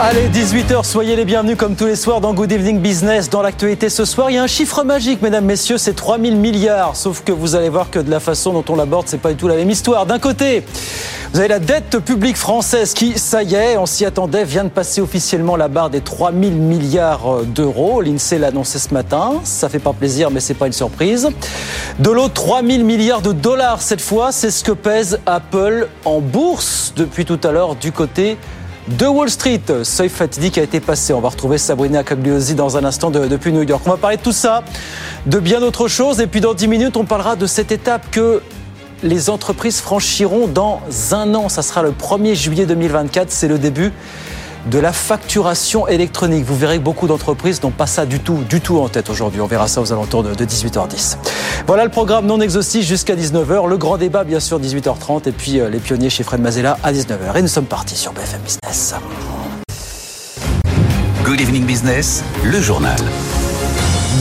Allez, 18h, soyez les bienvenus comme tous les soirs dans Good Evening Business. Dans l'actualité ce soir, il y a un chiffre magique, mesdames, messieurs, c'est 3000 milliards. Sauf que vous allez voir que de la façon dont on l'aborde, c'est pas du tout la même histoire. D'un côté, vous avez la dette publique française qui, ça y est, on s'y attendait, vient de passer officiellement la barre des 3000 milliards d'euros. L'INSEE l'a annoncé ce matin. Ça fait pas plaisir, mais c'est pas une surprise. De l'autre, 3000 milliards de dollars cette fois, c'est ce que pèse Apple en bourse depuis tout à l'heure du côté de Wall Street. Seuil fatidique a été passé. On va retrouver Sabrina Cagliosi dans un instant de, depuis New York. On va parler de tout ça, de bien d'autres choses. Et puis dans 10 minutes, on parlera de cette étape que les entreprises franchiront dans un an. Ça sera le 1er juillet 2024. C'est le début de la facturation électronique. Vous verrez que beaucoup d'entreprises n'ont pas ça du tout, du tout en tête aujourd'hui. On verra ça aux alentours de 18h10. Voilà le programme non exhaustif jusqu'à 19h. Le grand débat, bien sûr, 18h30. Et puis euh, les pionniers chez Fred Mazella à 19h. Et nous sommes partis sur BFM Business. Good Evening Business, le journal.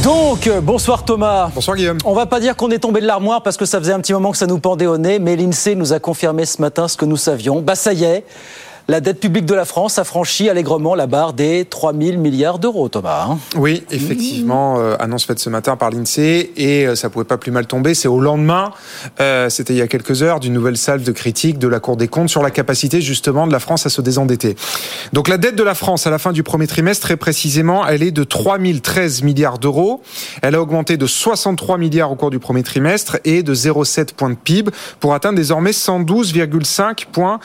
Donc, euh, bonsoir Thomas. Bonsoir Guillaume. On va pas dire qu'on est tombé de l'armoire parce que ça faisait un petit moment que ça nous pendait au nez, mais l'INSEE nous a confirmé ce matin ce que nous savions. Bah ça y est, la dette publique de la France a franchi allègrement la barre des 3 000 milliards d'euros, Thomas. Hein. oui, effectivement, euh, annonce faite ce matin par l'INSEE et euh, ça pouvait pas plus mal tomber. C'est au lendemain, euh, c'était il y a quelques heures, d'une nouvelle salve de critiques de la Cour des comptes sur la capacité justement de la France à se désendetter. Donc la dette de la France à la fin du premier trimestre, très précisément, elle est de 3 013 milliards d'euros. Elle a augmenté de 63 milliards au cours du premier trimestre et de 0,7 points de PIB pour atteindre désormais 112,5 points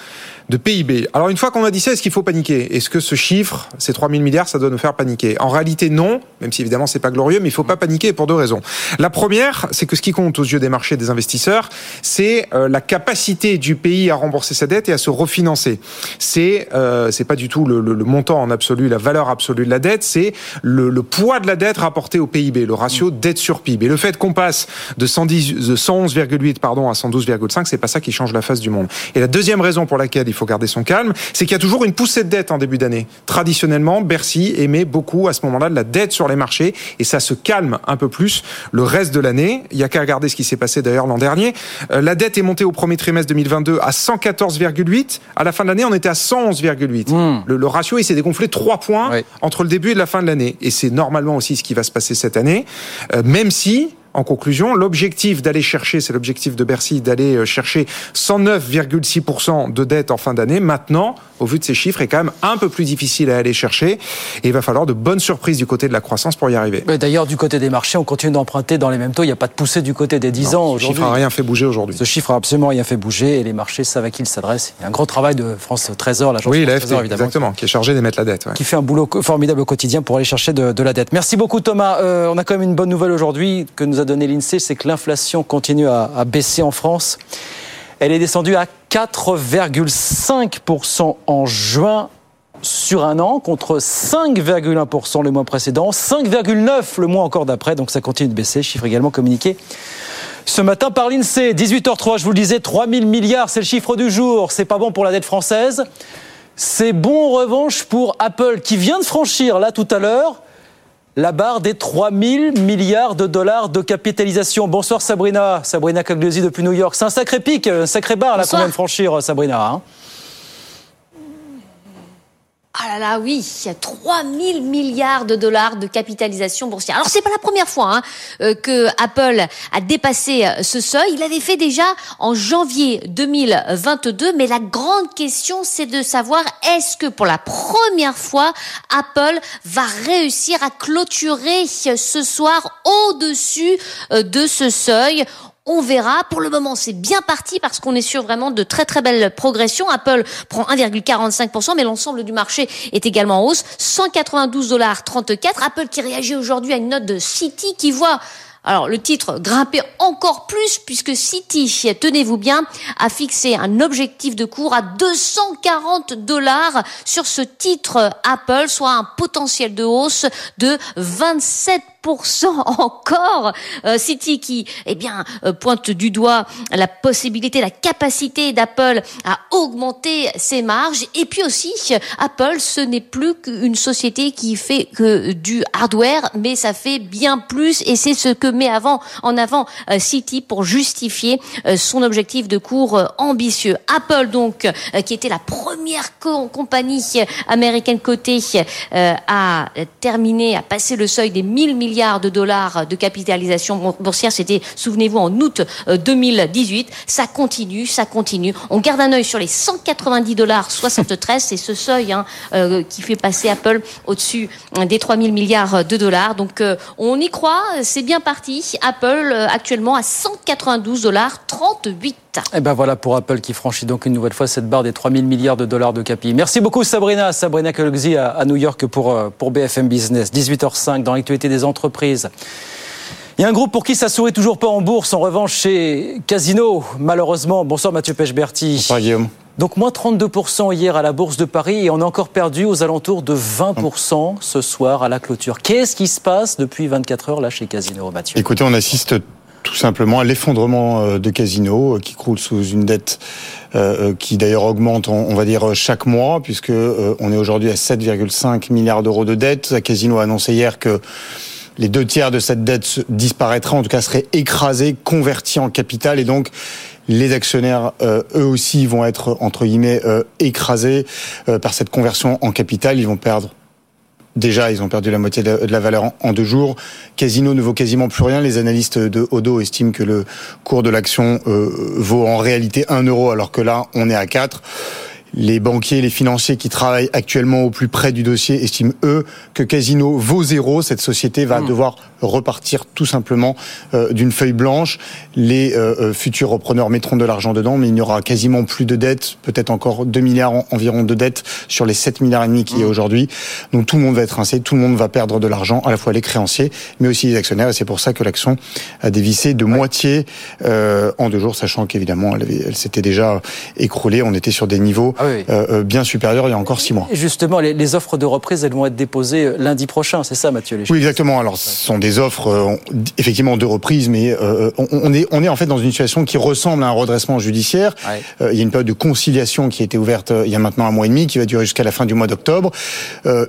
de PIB. Alors une fois qu'on a dit ça, est-ce qu'il faut paniquer? Est-ce que ce chiffre, ces 3 000 milliards, ça doit nous faire paniquer? En réalité, non, même si évidemment c'est pas glorieux, mais il faut pas paniquer pour deux raisons. La première, c'est que ce qui compte aux yeux des marchés des investisseurs, c'est euh, la capacité du pays à rembourser sa dette et à se refinancer. C'est euh, c'est pas du tout le, le, le, montant en absolu, la valeur absolue de la dette, c'est le, le, poids de la dette rapporté au PIB, le ratio dette sur PIB. Et le fait qu'on passe de, 110, de 111,8 pardon à 112,5, c'est pas ça qui change la face du monde. Et la deuxième raison pour laquelle il faut garder son calme, c'est qu'il y a toujours une poussée de dette en début d'année. Traditionnellement, Bercy émet beaucoup à ce moment-là de la dette sur les marchés et ça se calme un peu plus le reste de l'année. Il y a qu'à regarder ce qui s'est passé d'ailleurs l'an dernier. Euh, la dette est montée au premier trimestre 2022 à 114,8. À la fin de l'année, on était à 111,8. Mmh. Le, le, ratio, il s'est dégonflé 3 points oui. entre le début et la fin de l'année. Et c'est normalement aussi ce qui va se passer cette année, euh, même si en conclusion, l'objectif d'aller chercher, c'est l'objectif de Bercy, d'aller chercher 109,6% de dette en fin d'année. Maintenant, au vu de ces chiffres, est quand même un peu plus difficile à aller chercher. Et il va falloir de bonnes surprises du côté de la croissance pour y arriver. D'ailleurs, du côté des marchés, on continue d'emprunter dans les mêmes taux. Il n'y a pas de poussée du côté des 10 non, ans aujourd'hui. Ce chiffre n'a rien fait bouger aujourd'hui. Ce chiffre n'a absolument rien fait bouger et les marchés savent à qui il s'adresse. Il y a un gros travail de France Trésor, l'agence oui, France Trésor, évidemment. Exactement, qui est chargé d'émettre la dette. Ouais. Qui fait un boulot formidable au quotidien pour aller chercher de, de la dette. Merci beaucoup Thomas. Euh, on a quand même une bonne nouvelle aujourd'hui que nous a donné l'INSEE, c'est que l'inflation continue à, à, baisser en France. Elle est descendue à 4,5% en juin sur un an contre 5,1% le mois précédent, 5,9% le mois encore d'après, donc ça continue de baisser, chiffre également communiqué ce matin par l'INSEE. 18h03, je vous le disais, 3 000 milliards, c'est le chiffre du jour, c'est pas bon pour la dette française. C'est bon en revanche pour Apple qui vient de franchir là tout à l'heure la barre des 3 000 milliards de dollars de capitalisation. Bonsoir Sabrina, Sabrina Cagliosi depuis New York. C'est un sacré pic, un sacré barre là qu'on vient de franchir Sabrina. Hein ah là là, oui, il y a 3 000 milliards de dollars de capitalisation boursière. Alors c'est pas la première fois hein, euh, que Apple a dépassé ce seuil. Il l'avait fait déjà en janvier 2022, mais la grande question c'est de savoir est-ce que pour la première fois Apple va réussir à clôturer ce soir au-dessus de ce seuil? On verra. Pour le moment, c'est bien parti parce qu'on est sur vraiment de très très belles progressions. Apple prend 1,45%, mais l'ensemble du marché est également en hausse. 192 dollars 34. Apple qui réagit aujourd'hui à une note de City qui voit alors le titre grimper encore plus puisque City, tenez-vous bien, a fixé un objectif de cours à 240 dollars sur ce titre Apple, soit un potentiel de hausse de 27 7% encore. Euh, City qui, eh bien, euh, pointe du doigt la possibilité, la capacité d'Apple à augmenter ses marges. Et puis aussi, Apple, ce n'est plus qu'une société qui fait que du hardware, mais ça fait bien plus. Et c'est ce que met avant, en avant euh, City pour justifier euh, son objectif de cours ambitieux. Apple, donc, qui était la première compagnie américaine cotée à terminer, à passer le seuil des 1000 milliards de dollars de capitalisation boursière. C'était, souvenez-vous, en août 2018. Ça continue, ça continue. On garde un œil sur les 190 dollars 73. C'est ce seuil hein, qui fait passer Apple au-dessus des 3000 milliards de dollars. Donc, on y croit. C'est bien parti. Apple actuellement à 192 dollars 38. Et ben voilà pour Apple qui franchit donc une nouvelle fois cette barre des 3000 milliards de dollars de capi. Merci beaucoup Sabrina, Sabrina Kalogzi à, New York pour, euh, pour BFM Business. 18h05 dans l'actualité des entreprises. Il y a un groupe pour qui ça sourit toujours pas en bourse. En revanche, chez Casino, malheureusement. Bonsoir Mathieu Pechberti. Bonsoir Guillaume. Donc moins 32% hier à la Bourse de Paris et on a encore perdu aux alentours de 20% ce soir à la clôture. Qu'est-ce qui se passe depuis 24 heures là chez Casino, Mathieu? Écoutez, on assiste tout simplement à l'effondrement euh, de Casino euh, qui croule sous une dette euh, qui d'ailleurs augmente, on va dire chaque mois, puisque on est aujourd'hui à 7,5 milliards d'euros de dette. Casino a annoncé hier que les deux tiers de cette dette disparaîtraient, en tout cas seraient écrasés, convertis en capital, et donc les actionnaires, eux aussi, vont être entre guillemets écrasés par cette conversion en capital. Ils vont perdre Déjà, ils ont perdu la moitié de la valeur en deux jours. Casino ne vaut quasiment plus rien. Les analystes de Odo estiment que le cours de l'action euh, vaut en réalité 1 euro, alors que là, on est à 4. Les banquiers, les financiers qui travaillent actuellement au plus près du dossier estiment, eux, que Casino vaut zéro. Cette société va mmh. devoir repartir tout simplement euh, d'une feuille blanche. Les euh, euh, futurs repreneurs mettront de l'argent dedans, mais il n'y aura quasiment plus de dettes, peut-être encore 2 milliards environ de dettes sur les 7 milliards et demi qu'il y a aujourd'hui. Donc tout le monde va être rincé, tout le monde va perdre de l'argent, à la fois les créanciers, mais aussi les actionnaires, et c'est pour ça que l'action a dévissé de moitié en deux jours, sachant qu'évidemment elle, elle s'était déjà écroulée. On était sur des niveaux ah bien supérieurs il y a encore six mois. Et justement, les, offres de reprise, elles vont être déposées lundi prochain, c'est ça, Mathieu Oui, exactement. Alors, ce sont des offres euh, effectivement de reprise, mais euh, on, est on est en fait dans une situation qui ressemble à un redressement judiciaire. Euh, il y a une période de conciliation qui a été ouverte il y a maintenant un mois et demi, qui va durer jusqu'à la fin du mois d'octobre.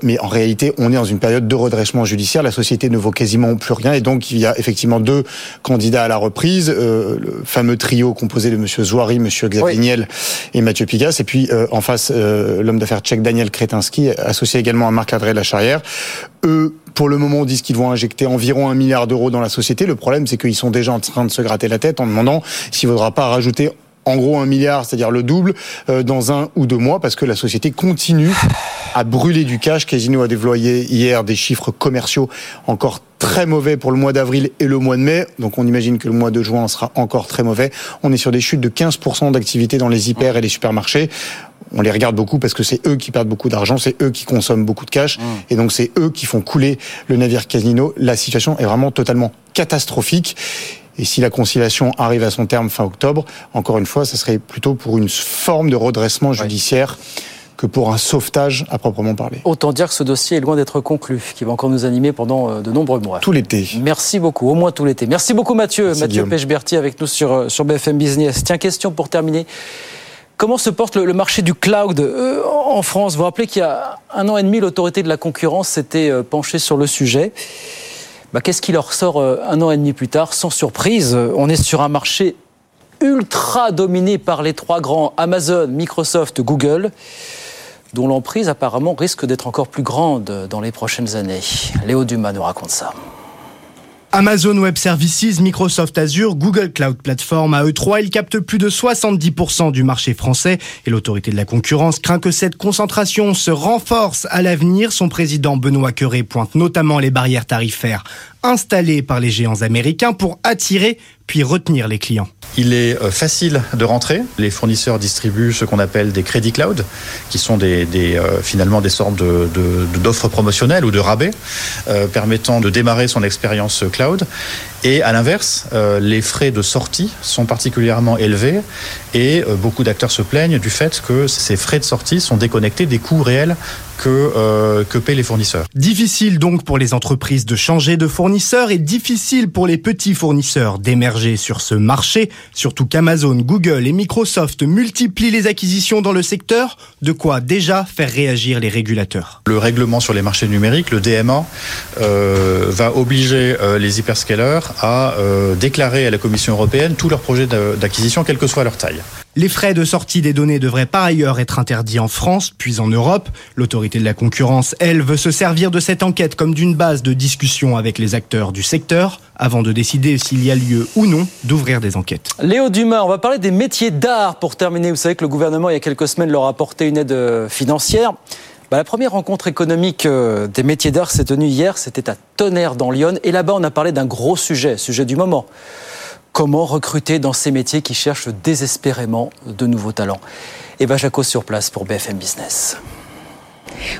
mais en réalité, on est dans une période de redressement judiciaire. La société ne vaut quasiment plus rien, et donc il y a effectivement deux candidats à la reprise, le fameux trio composé de Monsieur Zouari, Monsieur Xavier Niel et Mathieu Pigas, et puis en face l'homme d'affaires tchèque Daniel Kretinsky, associé également à Marc Ladré de la Charrière. Eux pour le moment, disent qu'ils vont injecter environ un milliard d'euros dans la société. Le problème, c'est qu'ils sont déjà en train de se gratter la tête en demandant s'il ne faudra pas rajouter en gros un milliard, c'est-à-dire le double, euh, dans un ou deux mois, parce que la société continue à brûler du cash. Casino a déployé hier des chiffres commerciaux encore très mauvais pour le mois d'avril et le mois de mai. Donc on imagine que le mois de juin sera encore très mauvais. On est sur des chutes de 15% d'activité dans les hyper et les supermarchés on les regarde beaucoup parce que c'est eux qui perdent beaucoup d'argent, c'est eux qui consomment beaucoup de cash, mmh. et donc c'est eux qui font couler le navire Casino. La situation est vraiment totalement catastrophique. Et si la conciliation arrive à son terme fin octobre, encore une fois, ça serait plutôt pour une forme de redressement judiciaire. que pour un sauvetage à proprement parler. Autant dire que ce dossier est loin d'être conclu, qui va encore nous animer pendant euh, de nombreux mois. Tout l'été. Merci beaucoup, au moins tout l'été. Merci beaucoup Mathieu. Mathieu Pechberti avec nous sur, euh, sur BFM Business. Tiens, question pour terminer. Comment se porte le, marché du cloud euh, en France? Vous vous rappelez qu'il y a un an et demi, l'autorité de la concurrence s'était euh, penchée sur le sujet. Bah, Qu'est-ce qui leur sort euh, un an et demi plus tard? Sans surprise, on est sur un marché ultra dominé par les trois grands Amazon, Microsoft, Google dont l'emprise apparemment risque d'être encore plus grande dans les prochaines années. Léo Dumas nous raconte ça. Amazon Web Services, Microsoft Azure, Google Cloud Platform, à E3, ils captent plus de 70% du marché français et l'autorité de la concurrence craint que cette concentration se renforce à l'avenir. Son président Benoît Curé pointe notamment les barrières tarifaires installées par les géants américains pour attirer puis retenir les clients. Il est euh, facile de rentrer. Les fournisseurs distribuent ce qu'on appelle des crédits cloud, qui sont des, euh, finalement des sortes d'offres promotionnelles ou de rabais euh, permettant de démarrer son expérience cloud. Et à l'inverse, euh, les frais de sortie sont particulièrement élevés et euh, beaucoup d'acteurs se plaignent du fait que ces frais de sortie sont déconnectés des coûts réels que, euh, que paient les fournisseurs. Difficile donc pour les entreprises de changer de fournisseur et difficile pour les petits fournisseurs d'émerger sur ce marché, surtout qu'Amazon, Google et Microsoft multiplient les acquisitions dans le secteur, de quoi déjà faire réagir les régulateurs. Le règlement sur les marchés numériques, le DMA, euh, va obliger euh, les hyperscalers à euh, déclarer à la Commission européenne tous leurs projets d'acquisition, quelle que soit leur taille. Les frais de sortie des données devraient par ailleurs être interdits en France, puis en Europe. L'autorité de la concurrence, elle, veut se servir de cette enquête comme d'une base de discussion avec les acteurs du secteur, avant de décider s'il y a lieu ou non d'ouvrir des enquêtes. Léo Dumas, on va parler des métiers d'art pour terminer. Vous savez que le gouvernement, il y a quelques semaines, leur a apporté une aide financière. Bah, la première rencontre économique euh, des métiers d'art s'est tenue hier, c'était à Tonnerre dans Lyon. Et là-bas, on a parlé d'un gros sujet, sujet du moment. Comment recruter dans ces métiers qui cherchent désespérément de nouveaux talents? Eva Jaco sur place pour BFM Business.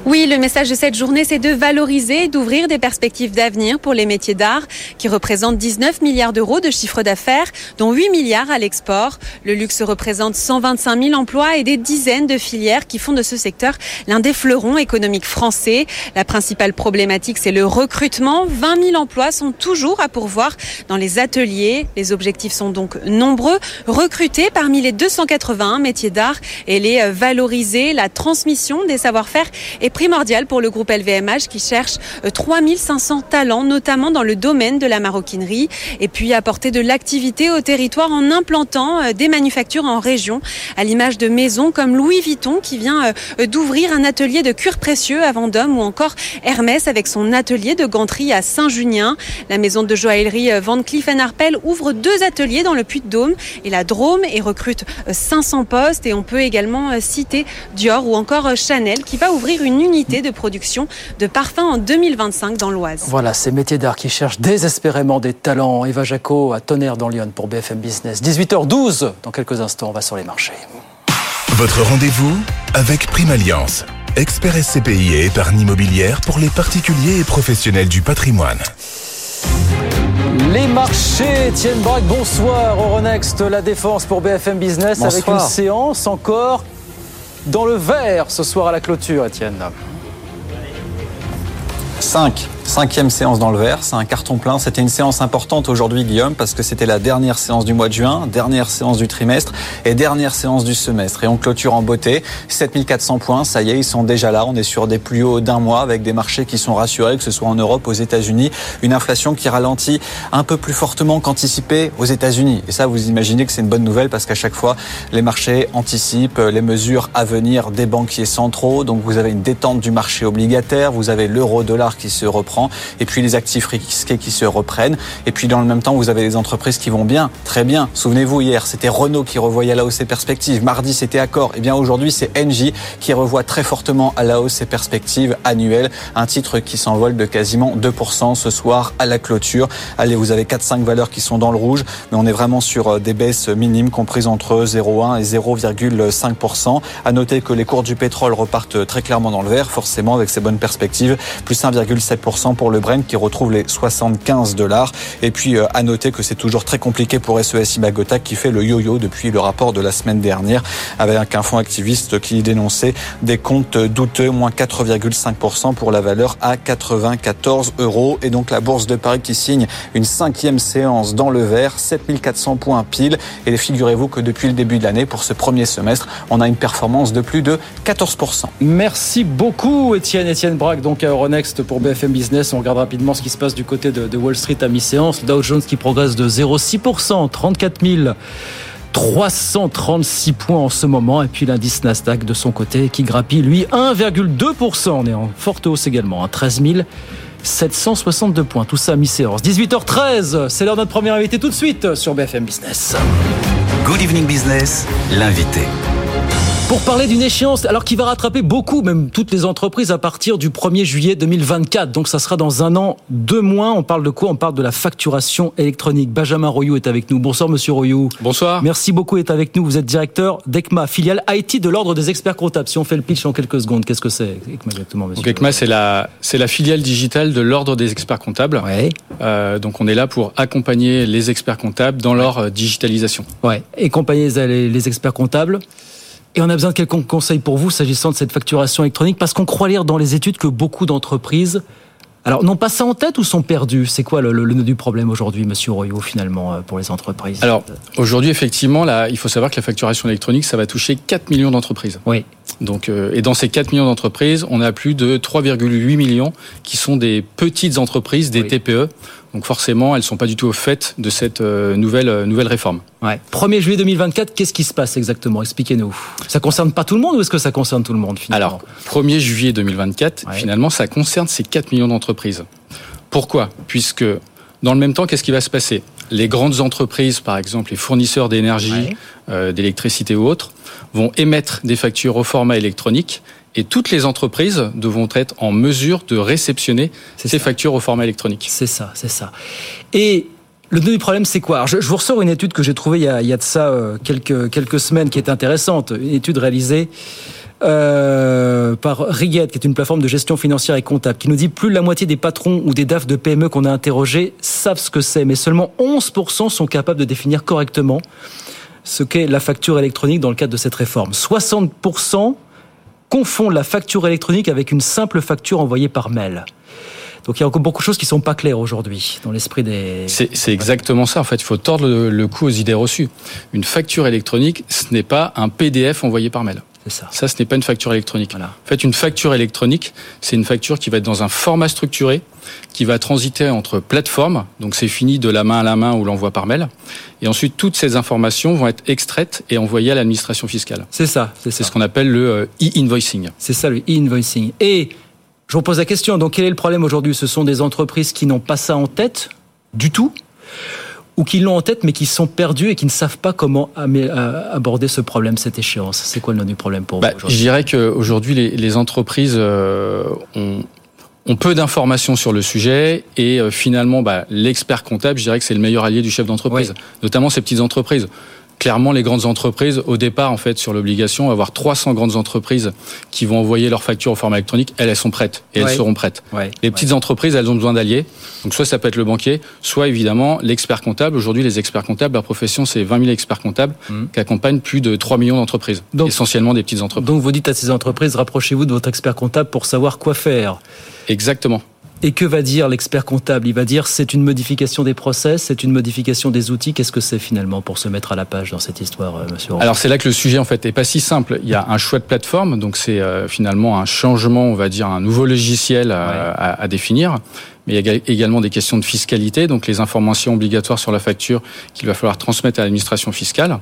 Oui, le message de cette journée, c'est de valoriser, d'ouvrir des perspectives d'avenir pour les métiers d'art, qui représentent 19 milliards d'euros de chiffre d'affaires, dont 8 milliards à l'export. Le luxe représente 125 000 emplois et des dizaines de filières qui font de ce secteur l'un des fleurons économiques français. La principale problématique, c'est le recrutement. 20 000 emplois sont toujours à pourvoir dans les ateliers. Les objectifs sont donc nombreux. Recruter parmi les 281 métiers d'art et les valoriser. La transmission des savoir-faire est primordial pour le groupe LVMH qui cherche 3500 euh, talents, notamment dans le domaine de la maroquinerie, et puis apporter de l'activité au territoire en implantant euh, des manufactures en région, à l'image de maisons comme Louis Vuitton qui vient euh, d'ouvrir un atelier de cuir précieux à Vendôme ou encore Hermès avec son atelier de ganterie à Saint-Junien. La maison de joaillerie Van Cleef Arpels ouvre deux ateliers dans le Puy-de-Dôme et la Drôme et recrute 500 postes et on peut également citer Dior ou encore Chanel qui va ouvrir une unité de production de parfums en 2025 dans l'Oise. Voilà, ces métiers d'art qui cherchent désespérément des talents. Eva Jaco à Tonnerre dans Lyon pour BFM Business. 18h12, dans quelques instants, on va sur les marchés. Votre rendez-vous avec Prime Alliance, expert SCPI et épargne immobilière pour les particuliers et professionnels du patrimoine. Les marchés, Étienne Braque, bonsoir. Euronext, la défense pour BFM Business avec une séance encore dans le vert ce soir à la clôture, Étienne 5. Cinquième séance dans le vert, c'est un carton plein. C'était une séance importante aujourd'hui, Guillaume, parce que c'était la dernière séance du mois de juin, dernière séance du trimestre et dernière séance du semestre. Et on clôture en beauté. 7400 points, ça y est, ils sont déjà là. On est sur des plus hauts d'un mois avec des marchés qui sont rassurés, que ce soit en Europe, aux États-Unis. Une inflation qui ralentit un peu plus fortement qu'anticipé aux États-Unis. Et ça, vous imaginez que c'est une bonne nouvelle parce qu'à chaque fois, les marchés anticipent les mesures à venir des banquiers centraux. Donc vous avez une détente du marché obligataire, vous avez l'euro-dollar qui se reprend et puis les actifs risqués qui se reprennent, et puis dans le même temps, vous avez les entreprises qui vont bien, très bien. Souvenez-vous, hier, c'était Renault qui revoyait à la hausse ses perspectives, mardi, c'était Accor, et eh bien aujourd'hui, c'est Engie qui revoit très fortement à la hausse ses perspectives annuelles, un titre qui s'envole de quasiment 2% ce soir à la clôture. Allez, vous avez 4-5 valeurs qui sont dans le rouge, mais on est vraiment sur euh, des baisses minimes comprises entre 0,1 et 0,5%. À noter que les cours du pétrole repartent très clairement dans le vert, forcément avec ces bonnes perspectives, plus 1,7% pour le Brent qui retrouve les 75 dollars. Et puis euh, à noter que c'est toujours très compliqué pour SES Imagota qui fait le yo-yo depuis le rapport de la semaine dernière avec un fonds activiste qui dénonçait des comptes douteux, moins 4,5% pour la valeur à 94 euros. Et donc la bourse de Paris qui signe une cinquième séance dans le vert, 7400 points pile. Et figurez-vous que depuis le début de l'année, pour ce premier semestre, on a une performance de plus de 14%. Merci beaucoup Étienne. Étienne Braque, donc à Euronext pour BFM Business. On regarde rapidement ce qui se passe du côté de, Wall Street à mi-séance. Dow Jones qui progresse de 0,6%, 34 336 points en ce moment. Et puis l'indice Nasdaq de son côté qui grappille, lui, 1,2%. On est en forte hausse également, 13 762 points. Tout ça à mi-séance. 18h13, c'est l'heure de notre première invité tout de suite sur BFM Business. Good Evening Business, l'invité. Pour parler d'une échéance, alors qui va rattraper beaucoup, même toutes les entreprises à partir du 1er juillet 2024. Donc ça sera dans un an, deux mois. On parle de quoi? On parle de la facturation électronique. Benjamin Royou est avec nous. Bonsoir Monsieur Royou. Bonsoir. Merci beaucoup d'être avec nous. Vous êtes directeur d'ECMA, filiale IT de l'ordre des experts comptables. Si on fait le pitch en quelques secondes, qu'est-ce que c'est ECMA exactement monsieur Donc ECMA, c'est la, c'est la filiale digitale de l'ordre des experts comptables. Ouais. Euh, donc on est là pour accompagner les experts comptables dans leur euh, digitalisation. Ouais. Et accompagner les experts comptables? Et on a besoin de quelques conseils pour vous s'agissant de cette facturation électronique, parce qu'on croit lire dans les études que beaucoup d'entreprises, alors n'ont pas ça en tête ou sont perdus C'est quoi le, le, le, nœud du problème aujourd'hui, Monsieur Royaux, finalement, euh, pour les entreprises? Alors aujourd'hui, effectivement, là, il faut savoir que la facturation électronique, ça va toucher 4 millions d'entreprises. Oui. Donc, euh, et dans ces 4 millions d'entreprises, on a plus de 3,8 millions qui sont des petites entreprises, des oui. TPE. Donc forcément, elles ne sont pas du tout au fait de cette euh, nouvelle, euh, nouvelle réforme. Ouais. 1er juillet 2024, qu'est-ce qui se passe exactement? Expliquez-nous. Ça concerne pas tout le monde ou est-ce que ça concerne tout le monde finalement? Alors, 1er juillet 2024, ouais. finalement, ça concerne ces 4 millions d'entreprises. Pourquoi? Puisque dans le même temps, qu'est-ce qui va se passer? Les grandes entreprises, par exemple, les fournisseurs d'énergie, ouais. euh, d'électricité ou autres, vont émettre des factures au format électronique et toutes les entreprises devront être en mesure de réceptionner ces ça. factures au format électronique. C'est ça, c'est ça. Et le du problème, c'est quoi? Alors, je, je, vous ressors une étude que j'ai trouvée il y, a, il y a de ça euh, quelques, quelques semaines qui est intéressante, une étude réalisée euh, par Riguette, qui est une plateforme de gestion financière et comptable, qui nous dit plus de la moitié des patrons ou des DAF de PME qu'on a interrogés savent ce que c'est, mais seulement 11% sont capables de définir correctement ce qu'est la facture électronique dans le cadre de cette réforme. 60% confondent la facture électronique avec une simple facture envoyée par mail. Donc il y a encore beaucoup de choses qui sont pas claires aujourd'hui dans l'esprit des. C'est exactement ça. En fait, il faut tordre le, le cou aux idées reçues. Une facture électronique, ce n'est pas un PDF envoyé par mail. Ça. ça, ce n'est pas une facture électronique. Voilà. En fait, une facture électronique, c'est une facture qui va être dans un format structuré, qui va transiter entre plateformes. Donc, c'est fini de la main à la main ou l'envoi par mail. Et ensuite, toutes ces informations vont être extraites et envoyées à l'administration fiscale. C'est ça. C'est ce qu'on appelle le euh, e-invoicing. C'est ça, le e-invoicing. Et je vous pose la question. Donc, quel est le problème aujourd'hui? Ce sont des entreprises qui n'ont pas ça en tête du tout? Ou qui l'ont en tête mais qui sont perdus et qui ne savent pas comment aborder ce problème, cette échéance. C'est quoi le nom du problème pour bah, vous Je dirais qu'aujourd'hui, les, les entreprises euh, ont, peu d'informations sur le sujet et euh, finalement, bah, l'expert comptable, je dirais que c'est le meilleur allié du chef d'entreprise, oui. notamment ces petites entreprises clairement, les grandes entreprises, au départ, en fait, sur l'obligation, avoir 300 grandes entreprises qui vont envoyer leurs factures au format électronique, elles, elles sont prêtes et elles ouais. seront prêtes. Ouais. Les petites ouais. entreprises, elles ont besoin d'alliés. Donc, soit ça peut être le banquier, soit évidemment l'expert comptable. Aujourd'hui, les experts comptables, leur profession, c'est 20 000 experts comptables mmh. qui accompagnent plus de 3 millions d'entreprises, essentiellement des petites entreprises. Donc, vous dites à ces entreprises, rapprochez-vous de votre expert comptable pour savoir quoi faire. Exactement. Et que va dire l'expert comptable? Il va dire c'est une modification des process, c'est une modification des outils. Qu'est-ce que c'est finalement pour se mettre à la page dans cette histoire, euh, Monsieur Alors c'est là que le sujet en fait est pas si simple. Il y a un choix de plateforme, donc c'est euh, finalement un changement, on va dire un nouveau logiciel à, ouais. à, à définir mais il y a également des questions de fiscalité, donc les informations obligatoires sur la facture qu'il va falloir transmettre à l'administration fiscale.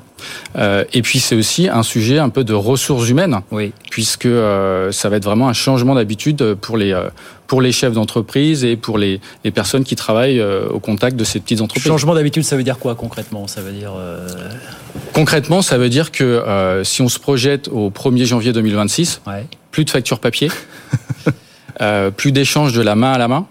Euh, et puis c'est aussi un sujet un peu de ressources humaines, oui. puisque euh, ça va être vraiment un changement d'habitude pour les euh, pour les chefs d'entreprise et pour les, les personnes qui travaillent euh, au contact de ces petites entreprises. Changement d'habitude, ça veut dire quoi concrètement? Ça veut dire euh, concrètement, ça veut dire que euh, si on se projette au 1er janvier 2026, ouais. plus de factures papier, plus d'échanges de la main à la main.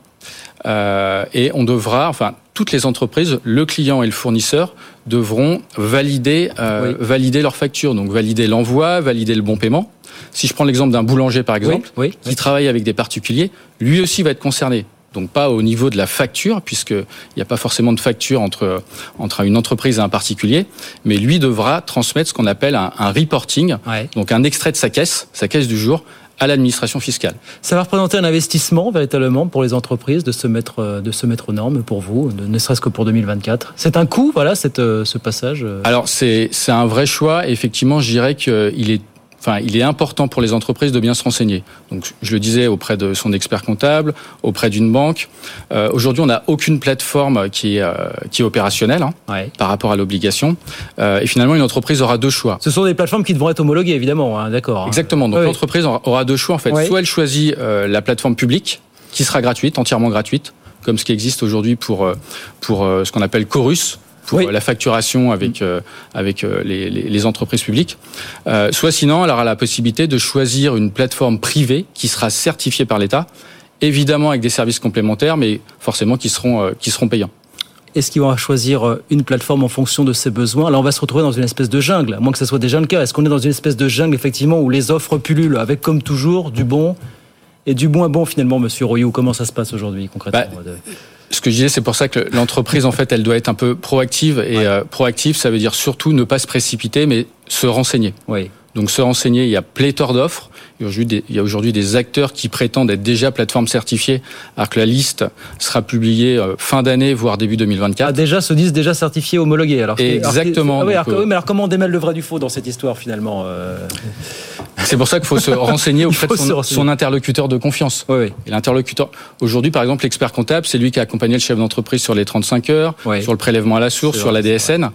Et on devra, enfin, toutes les entreprises, le client et le fournisseur devront valider, oui. valider leur facture, donc valider l'envoi, valider le bon paiement. Si je prends l'exemple d'un boulanger, par exemple, oui, oui, qui travaille avec des particuliers, lui aussi va être concerné. Donc pas au niveau de la facture, puisqu'il n'y a pas forcément de facture entre, entre une entreprise et un particulier, mais lui devra transmettre ce qu'on appelle un, un reporting, donc un extrait de sa caisse, sa caisse du jour, à l'administration fiscale. Ça va représenter un investissement véritablement pour les entreprises de se mettre de se mettre aux normes pour vous, ne serait-ce que pour 2024. C'est un coût, voilà, cette, ce passage. Alors c'est c'est un vrai choix. Effectivement, je dirais qu'il est Enfin, il est important pour les entreprises de bien se renseigner. Donc, je le disais auprès de son expert comptable, auprès d'une banque. Euh, Aujourd'hui, on n'a aucune plateforme qui est, euh, qui est opérationnelle hein, ouais. par rapport à l'obligation. Euh, et finalement, une entreprise aura deux choix. Ce sont des plateformes qui devront être homologuées, évidemment. Hein, D'accord. Exactement. Donc, l'entreprise aura deux choix en fait. Soit elle choisit euh, la plateforme publique, qui sera gratuite, entièrement gratuite, comme ce qui existe aujourd'hui pour euh, pour ce qu'on appelle Chorus pour la facturation avec avec les, les, entreprises publiques. soit sinon, elle aura la possibilité de choisir une plateforme privée qui sera certifiée par l'État, évidemment avec des services complémentaires, mais forcément qui seront qui seront payants. Est-ce qu'ils vont choisir euh, une plateforme en fonction de ses besoins? Là, on va se retrouver dans une espèce de jungle, à moins que ce soit déjà le cas. Est-ce qu'on est dans une espèce de jungle, effectivement, où les offres pullulent, avec, comme toujours, du bon et du moins bon, finalement, Monsieur Royou? Comment ça se passe aujourd'hui, concrètement bah, Ce que je disais, c'est pour ça que l'entreprise, en fait, elle doit être un peu proactive. Et euh, proactive, ça veut dire surtout ne pas se précipiter, mais se renseigner. Oui. Donc se renseigner, il y a pléthore d'offres. Il y a aujourd'hui des acteurs qui prétendent être déjà plateforme certifiée, alors que la liste sera publiée euh, fin d'année, voire début 2024. Ah, déjà se disent déjà certifiés, homologués. Alors, Exactement. Ah oui, mais alors comment on démêle le vrai du faux dans cette histoire finalement euh C'est pour ça qu'il faut se renseigner auprès de son, interlocuteur de confiance. Oui, Et l'interlocuteur, aujourd'hui par exemple, l'expert comptable, c'est lui qui a accompagné le chef d'entreprise sur les 35 heures, sur le prélèvement à la source, sur la DSN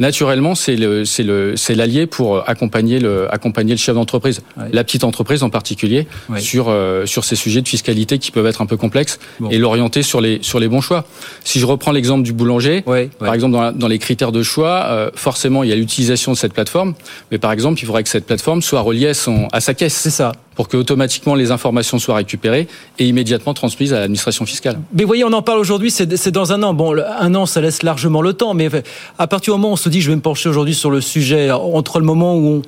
naturellement, c'est l'allié pour accompagner le, accompagner le chef d'entreprise, la petite entreprise en particulier, sur euh, sur ces sujets de fiscalité qui peuvent être un peu complexes et l'orienter sur les sur les bons choix. Si je reprends l'exemple du boulanger, par exemple dans, dans, les critères de choix, euh, forcément il y a l'utilisation de cette plateforme, mais par exemple il faudrait que cette plateforme soit reliée à son à sa caisse. C'est ça pour que automatiquement les informations soient récupérées et immédiatement transmises à l'administration fiscale. Mais voyez, on en parle aujourd'hui, c'est dans un an. Bon, un an, ça laisse largement le temps, mais à partir du moment où on se dit, je vais me pencher aujourd'hui sur le sujet, entre le moment où on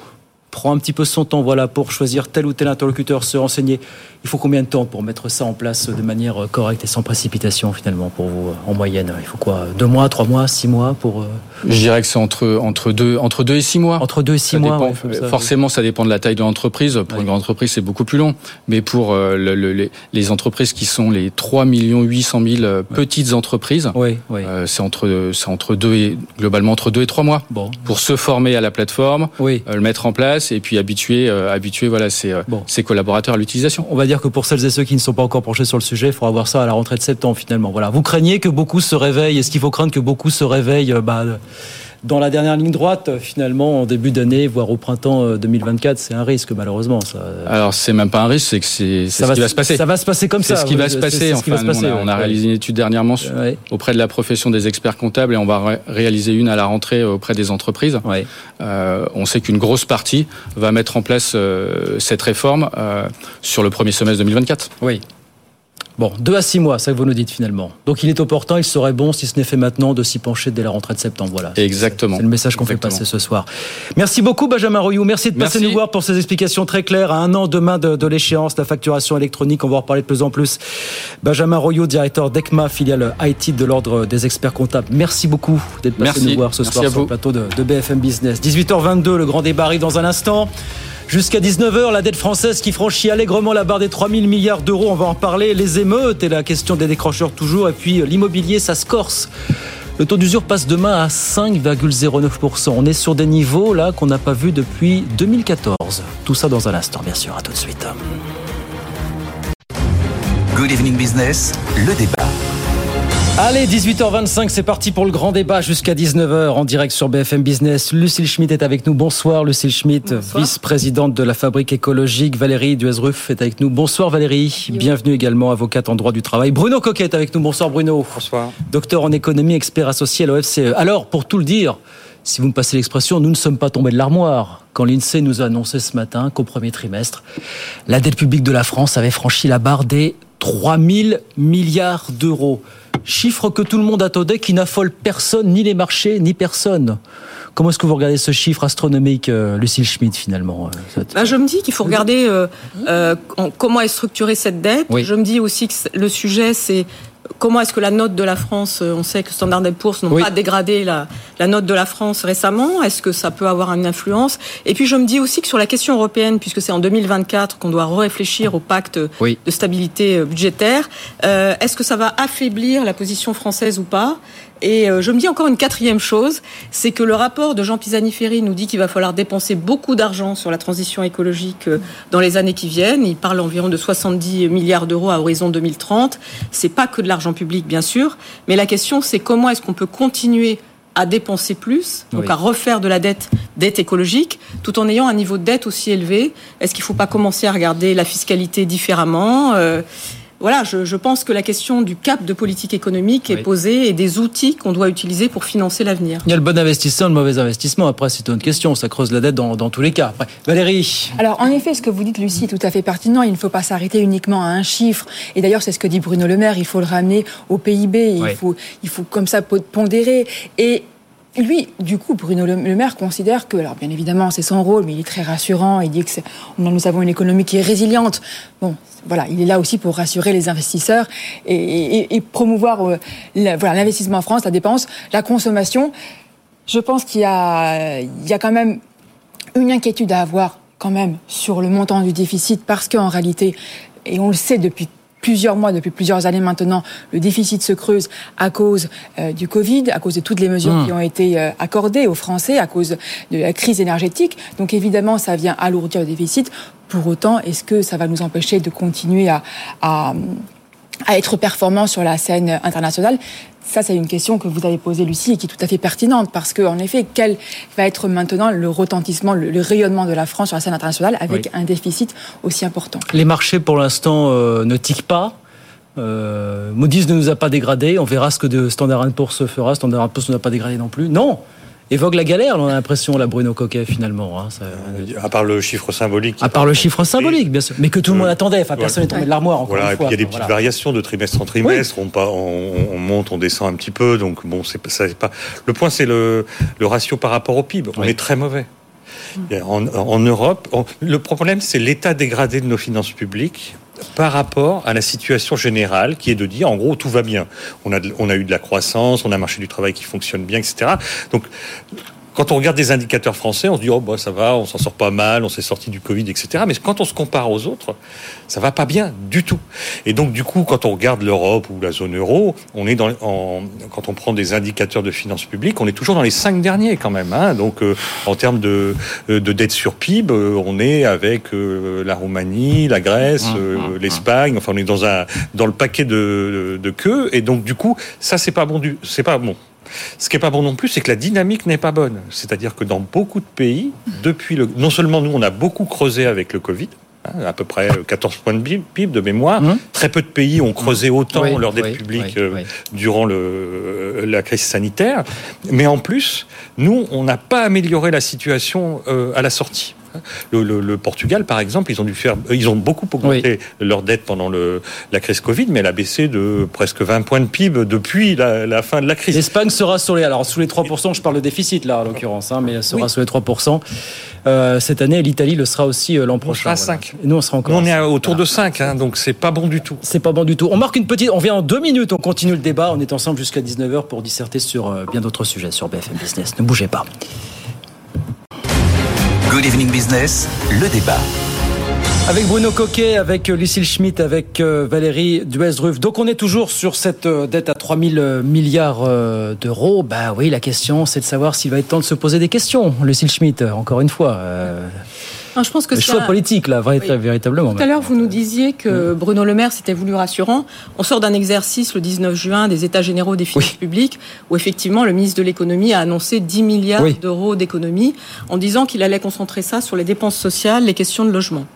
prend un petit peu son temps, voilà, pour choisir tel ou tel interlocuteur, se renseigner. Il faut combien de temps pour mettre ça en place de manière correcte et sans précipitation finalement pour vous en moyenne? Il faut quoi? Deux mois, trois mois, six mois pour euh, Je dirais que c'est entre entre deux entre deux et six mois. Entre deux et six mois. forcément, ça dépend de la taille de l'entreprise. Pour une grande entreprise, c'est beaucoup plus long. Mais pour euh, le, les, entreprises qui sont les 3 millions 800 000 petites entreprises, c'est entre c'est entre deux et globalement entre deux et trois mois. Bon. Pour se former à la plateforme, oui. le mettre en place et puis habituer, euh, habituer voilà, ses, euh, ses collaborateurs à l'utilisation. On va dire que pour celles et ceux qui ne sont pas encore penchés sur le sujet, il faudra voir ça à la rentrée de septembre finalement. Voilà. Vous craignez que beaucoup se réveillent Est-ce qu'il faut craindre que beaucoup se réveillent euh, bah, dans la dernière ligne droite, finalement, en début d'année, voire au printemps 2024, c'est un risque, malheureusement. Ça. Alors, c'est même pas un risque, c'est que c'est ce qui va se passer. Ça va se passer comme ça. C'est ce qui va se passer. Enfin, on a, réalisé une étude dernièrement auprès de la profession des experts comptables et on va réaliser une à la rentrée auprès des entreprises. Euh, on sait qu'une grosse partie va mettre en place euh, cette réforme euh, sur le premier semestre 2024. Oui. Bon, deux à six mois, ça que vous nous dites finalement. Donc il est opportun, il serait bon, si ce n'est fait maintenant, de s'y pencher dès la rentrée de septembre. Voilà. Exactement. C'est le message qu'on fait passer ce soir. Merci beaucoup, Benjamin Royou. Merci de passer nous voir pour ces explications très claires. À un an demain de, de l'échéance, la facturation électronique, on va en reparler de plus en plus. Benjamin Royou, directeur d'ECMA, filiale IT de l'Ordre des experts comptables. Merci beaucoup d'être passé nous voir ce soir sur le plateau de, de BFM Business. 18h22, le grand débat arrive dans un instant. Jusqu'à 19h, la dette française qui franchit allègrement la barre des 3 000 milliards d'euros. On va en parler. Les émeutes et la question des décrocheurs toujours. Et puis l'immobilier, ça se corse. Le taux d'usure passe demain à 5,09%. On est sur des niveaux là qu'on n'a pas vus depuis 2014. Tout ça dans un instant, bien sûr. À tout de suite. Good Evening Business, le débat. Allez, 18h25, c'est parti pour le grand débat jusqu'à 19h en direct sur BFM Business. Lucille Schmitt est avec nous. Bonsoir Lucille Schmitt, vice-présidente de la Fabrique écologique. Valérie Duesruf est avec nous. Bonsoir Valérie. Bienvenue également, avocate en droit du travail. Bruno Coquet est avec nous. Bonsoir Bruno. Bonsoir. Docteur en économie, expert associé à l'OFCE. Alors, pour tout le dire, si vous me passez l'expression, nous ne sommes pas tombés de l'armoire quand l'INSEE nous a annoncé ce matin qu'au premier trimestre, la dette publique de la France avait franchi la barre des 3 000 milliards d'euros. Chiffre que tout le monde attendait, qui n'affole personne, ni les marchés, ni personne. Comment est-ce que vous regardez ce chiffre astronomique, euh, Lucille Schmidt, finalement euh, bah, Je me dis qu'il faut regarder euh, comment est structurée cette dette. Je me dis aussi que le sujet, c'est Comment est-ce que la note de la France, euh, on sait que Standard Poor's n'ont pas dégradé la, note de la France récemment, est-ce que ça peut avoir une influence? Et puis je me dis aussi que sur la question européenne, puisque c'est en 2024 qu'on doit réfléchir au pacte de stabilité euh, budgétaire, euh, est-ce que ça va affaiblir la position française ou pas? Et euh, je me dis encore une quatrième chose, c'est que le rapport de Jean Pisani-Ferry nous dit qu'il va falloir dépenser beaucoup d'argent sur la transition écologique euh, dans les années qui viennent. Il parle environ de 70 milliards d'euros à horizon 2030. C'est pas que de l'argent public, bien sûr, mais la question, c'est comment est-ce qu'on peut continuer à dépenser plus, donc à refaire de la dette, dette écologique, tout en ayant un niveau de dette aussi élevé. Est-ce qu'il ne faut pas commencer à regarder la fiscalité différemment euh, voilà, je, pense que la question du cap de politique économique est posée et des outils qu'on doit utiliser pour financer l'avenir. Il y a le bon investissement, le mauvais investissement. Après, c'est une question. Ça creuse la dette dans, tous les cas. Valérie. Alors, en effet, ce que vous dites, Lucie, est tout à fait pertinent. Il ne faut pas s'arrêter uniquement à un chiffre. Et d'ailleurs, c'est ce que dit Bruno Le Maire. Il faut le ramener au PIB. Il faut, il faut comme ça pondérer. Et lui, du coup, Bruno Le Maire considère que, alors bien évidemment, c'est son rôle, mais il est très rassurant. Il dit que nous avons une économie qui est résiliente. Bon, voilà, il est là aussi pour rassurer les investisseurs et, promouvoir euh, l'investissement en France, la dépense, la consommation. Je pense qu'il y y a quand même une inquiétude à avoir quand même sur le montant du déficit parce qu'en réalité, et on le sait depuis plusieurs mois, depuis plusieurs années maintenant, le déficit se creuse à cause euh, du Covid, à cause de toutes les mesures mmh. qui ont été euh, accordées aux Français, à cause de la crise énergétique. Donc évidemment, ça vient alourdir le déficit. Pour autant, est-ce que ça va nous empêcher de continuer à, à à être performant sur la scène internationale ça, c'est une question que vous avez posée, Lucie, et qui est tout à fait pertinente, parce qu'en effet, quel va être maintenant le retentissement, le, rayonnement de la France sur la scène internationale avec un déficit aussi important? Les marchés, pour l'instant, euh, ne tiquent pas. Euh, Moody's ne nous a pas dégradé. On verra ce que de Standard Poor's fera. Standard Poor's ne nous a pas dégradé non plus. Non évoque la galère, on a l'impression, la Bruno Coquet, finalement. Hein, À part le chiffre symbolique. À part le chiffre symbolique, bien sûr. Mais que tout le monde attendait. Enfin, personne n'est tombé de l'armoire, voilà, et puis il y a des petites variations de trimestre en trimestre. On, on, monte, on descend un petit peu. Donc, bon, c'est pas. Le point, c'est le, le ratio par rapport au PIB. On est très mauvais. En, en, Europe, le problème, c'est l'état dégradé de nos finances publiques par rapport à la situation générale qui est de dire en gros tout va bien. On a, eu de la croissance, on a un marché du travail qui fonctionne bien, etc. Donc quand on regarde des indicateurs français, on se dit oh bah ça va, on s'en sort pas mal, on s'est sorti du Covid, etc. Mais quand on se compare aux autres, ça va pas bien du tout. Et donc du coup, quand on regarde l'Europe ou la zone euro, on est dans en, quand on prend des indicateurs de finances publiques, on est toujours dans les cinq derniers quand même. Hein. Donc euh, en termes de, euh, de dette sur PIB, euh, on est avec la Roumanie, la Grèce, mmh, mmh, mmh. l'Espagne. Enfin, on est dans un dans le paquet de, de, de queue. Et donc du coup, ça c'est pas bon du c'est pas bon. Ce qui n'est pas bon non plus, c'est que la dynamique n'est pas bonne. C'est-à-dire que dans beaucoup de pays, depuis le, non seulement nous, on a beaucoup creusé avec le Covid, hein, à peu près 14 points de PIB de mémoire. Mmh. Très peu de pays ont creusé mmh. autant leur dette publique euh, durant le, la crise sanitaire. Mais en plus, nous, on n'a pas amélioré la situation euh, à la sortie. Le, Portugal, par exemple, ils ont dû faire, ils ont beaucoup augmenté leur dette pendant le, la crise Covid, mais elle a baissé de presque 20 points de PIB depuis la, fin de la crise. L'Espagne sera sur les, alors sous les 3%, je parle de déficit là en l'occurrence, hein, mais elle sera sous les 3%. Euh, cette année, l'Italie le sera aussi euh, l'an prochain. On sera à 5. nous, on sera encore. on est autour de 5, hein, donc c'est pas bon du tout. C'est pas bon du tout. On marque une petite, on vient en deux minutes, on continue le débat. On est ensemble jusqu'à 19h pour disserter sur euh, bien d'autres sujets sur BFM Business. Ne bougez pas. Good Evening Business, le débat. Avec Bruno Coquet, avec euh, Lucille Schmitt, avec euh, Valérie Duesdruff. Donc on est toujours sur cette euh, dette à 3000 milliards d'euros. Bah oui, la question c'est de savoir s'il va être temps de se poser des questions. Lucille Schmitt, encore une fois je pense que le choix politique, là, véritablement. Tout à l'heure, vous nous disiez que Bruno Le Maire s'était voulu rassurant. On sort d'un exercice le 19 juin des États généraux des finances publiques, où effectivement le ministre de l'économie a annoncé 10 milliards d'euros d'économies, en disant qu'il allait concentrer ça sur les dépenses sociales, les questions de logement.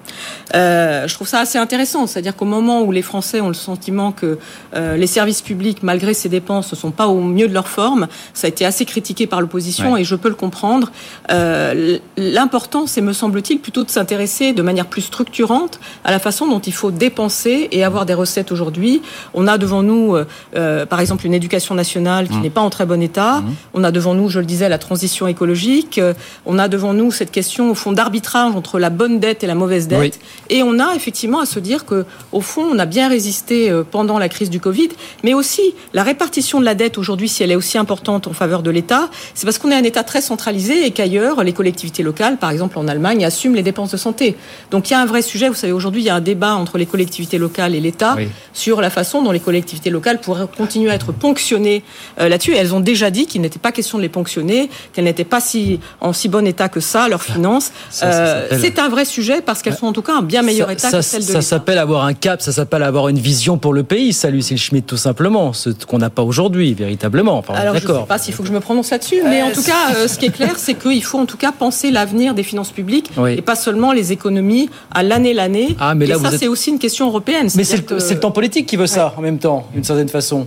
Euh, je trouve ça assez intéressant, c'est-à-dire qu'au moment où les Français ont le sentiment que euh, les services publics, malgré ces dépenses, ne sont pas au mieux de leur forme, ça a été assez critiqué par l'opposition et je peux le comprendre. Euh, L'important, c'est me semble-t-il plutôt de s'intéresser de manière plus structurante à la façon dont il faut dépenser et avoir des recettes aujourd'hui. On a devant nous, euh, euh, par exemple, une éducation nationale qui mmh. n'est pas en très bon état. Mmh. On a devant nous, je le disais, la transition écologique. Euh, on a devant nous cette question, au fond, d'arbitrage entre la bonne dette et la mauvaise dette. Et on a effectivement à se dire que, au fond, on a bien résisté pendant la crise du Covid, mais aussi la répartition de la dette aujourd'hui, si elle est aussi importante en faveur de l'État, c'est parce qu'on est un État très centralisé et qu'ailleurs, les collectivités locales, par exemple en Allemagne, assument les dépenses de santé. Donc il y a un vrai sujet. Vous savez, aujourd'hui, il y a un débat entre les collectivités locales et l'État sur la façon dont les collectivités locales pourraient continuer à être ponctionnées euh, là-dessus. elles ont déjà dit qu'il n'était pas question de les ponctionner, qu'elles n'étaient pas si, en si bon état que ça, leurs finances. Euh, c'est un vrai sujet parce qu'elles sont tout cas un bien meilleur état ça, que celle de Ça s'appelle avoir un cap, ça s'appelle avoir une vision pour le pays, ça, Lucille Schmitt, tout simplement, ce qu'on n'a pas aujourd'hui, véritablement. Enfin, Alors, je ne sais pas s'il faut que je me prononce là-dessus, mais en tout cas, ce qui est clair, c'est qu'il faut en tout cas penser l'avenir des finances publiques et pas seulement les économies à l'année l'année. Ah, mais là, et ça, c'est aussi une question européenne. Mais c'est le, le, temps politique qui veut ça, en même temps, d'une certaine façon.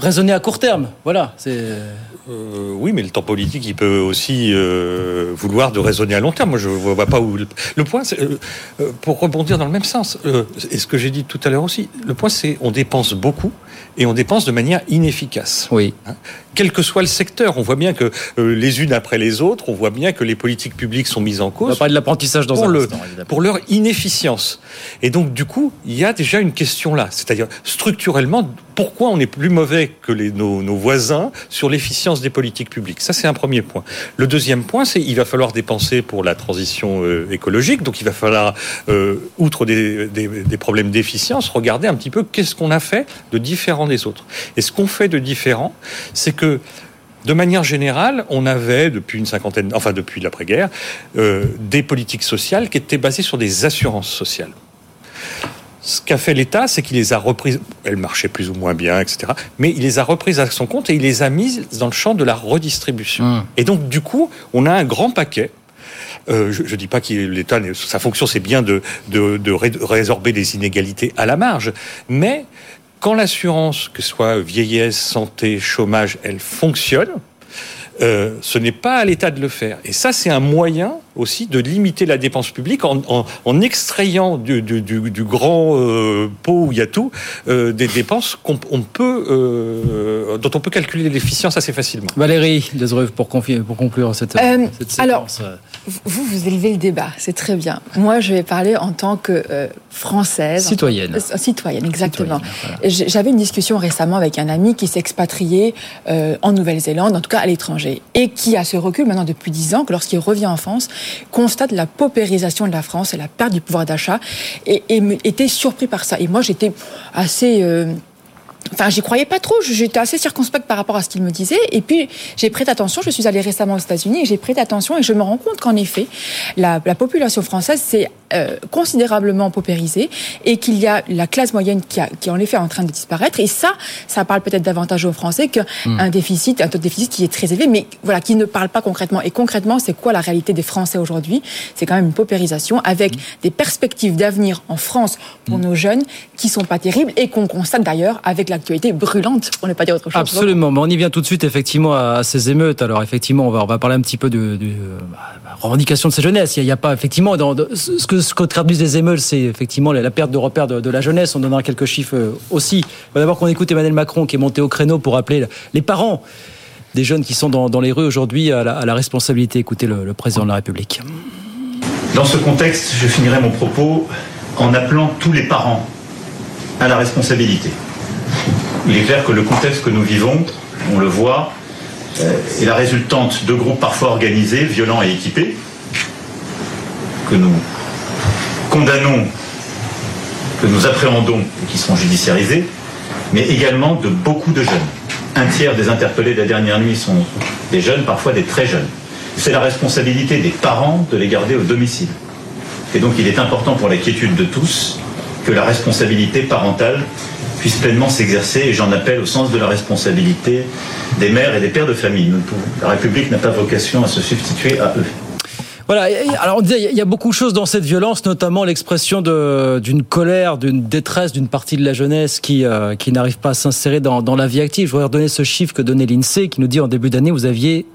Raisonner à court terme, voilà. C'est. Euh, oui, mais le temps politique, il peut aussi euh, vouloir de raisonner à long terme. Moi, je ne vois pas où. Le, point, c'est, euh, pour rebondir dans le même sens, et ce que j'ai dit tout à l'heure aussi, le point, c'est on dépense beaucoup et on dépense de manière inefficace. Oui. Hein Quel que soit le secteur, on voit bien que les unes après les autres, on voit bien que les politiques publiques sont mises en cause. On va parler de l'apprentissage dans pour un le, instant, Pour leur inefficience. Et donc, du coup, il y a déjà une question là. C'est-à-dire, structurellement, pourquoi on est plus mauvais que les, nos, nos voisins sur l'efficience des politiques publiques? Ça, c'est un premier point. Le deuxième point, c'est il va falloir dépenser pour la transition euh, écologique. Donc, il va falloir, euh, outre des, des, des problèmes d'efficience, regarder un petit peu qu'est-ce qu'on a fait de différent des autres. Et ce qu'on fait de différent, c'est que de manière générale, on avait depuis une cinquantaine, enfin depuis l'après-guerre, euh, des politiques sociales qui étaient basées sur des assurances sociales. Ce qu'a fait l'État, c'est qu'il les a reprises, elles marchaient plus ou moins bien, etc. Mais il les a reprises à son compte et il les a mises dans le champ de la redistribution. Mmh. Et donc, du coup, on a un grand paquet euh, je ne dis pas que l'État, sa fonction, c'est bien de, de, de, résorber les inégalités à la marge, mais quand l'assurance, que ce soit vieillesse, santé, chômage, elle fonctionne, euh, ce n'est pas à l'État de le faire. Et ça, c'est un moyen aussi de limiter la dépense publique en, en, en extrayant du, du, du, du grand euh, pot où il y a tout euh, des dépenses qu'on on peut, euh, dont on peut calculer l'efficience assez facilement. Valérie Desreuves, pour, pour conclure cette, Euh, cette séquence. alors, vous, vous élevez le débat, c'est très bien. Moi, je vais parler en tant que euh, française. Citoyenne. Euh, citoyenne, exactement. J'avais une discussion récemment avec un ami qui s'est expatrié euh, en Nouvelle-Zélande, en tout cas à l'étranger, et qui a ce recul maintenant depuis 10 ans, que lorsqu'il revient en France, constate la paupérisation de la France et la perte du pouvoir d'achat, et, était surpris par ça. Et moi, j'étais assez... euh, Enfin, j'y croyais pas trop. J'étais assez circonspecte par rapport à ce qu'il me disait. Et puis, j'ai prêté attention. Je suis allée récemment aux États-Unis et j'ai prêté attention et je me rends compte qu'en effet, la, la population française s'est euh, considérablement paupérisée et qu'il y a la classe moyenne qui, a, qui est en effet en train de disparaître. Et ça, ça parle peut-être davantage aux Français qu'un Hmm. déficit, un taux de déficit qui est très élevé, mais voilà, qui ne parle pas concrètement. Et concrètement, c'est quoi la réalité des Français aujourd'hui? C'est quand même une paupérisation avec Hmm. des perspectives d'avenir en France pour nos jeunes qui sont pas terribles et qu'on constate d'ailleurs avec l'actualité brûlante, pour ne pas dire autre chose. Absolument, mais on y vient tout de suite effectivement à, ces émeutes. Alors effectivement, on va, on va parler un petit peu de, de euh, bah, revendication de ces jeunesses. Il n'y a, pas effectivement dans, de- ce que ce que traduisent les émeutes, c'est effectivement la, perte de repères de, la jeunesse. On donnera quelques chiffres euh, aussi. D'abord qu'on écoute Emmanuel Macron qui est monté au créneau pour appeler les parents des jeunes qui sont dans, les rues aujourd'hui à la, à la responsabilité. Écoutez le, le président de la République. Dans ce contexte, je finirai mon propos en appelant tous les parents à la responsabilité. Il est clair que le contexte que nous vivons, on le voit, euh, est la résultante de groupes parfois organisés, violents et équipés, que nous condamnons, que nous appréhendons et qui seront judiciarisés, mais également de beaucoup de jeunes. Un tiers des interpellés de la dernière nuit sont des jeunes, parfois des très jeunes. C'est la responsabilité des parents de les garder au domicile. Et donc il est important pour la quiétude de tous que la responsabilité parentale puisse pleinement s'exercer et j'en appelle au sens de la responsabilité des mères et des pères de famille. La République n'a pas vocation à se substituer à eux. Voilà. Alors on disait, il y a beaucoup de choses dans cette violence, notamment l'expression d'une colère, d'une détresse d'une partie de la jeunesse qui euh, qui n'arrive pas à s'insérer dans, dans la vie active. Je voudrais redonner ce chiffre que donnait l'Insee, qui nous dit en début d'année, vous aviez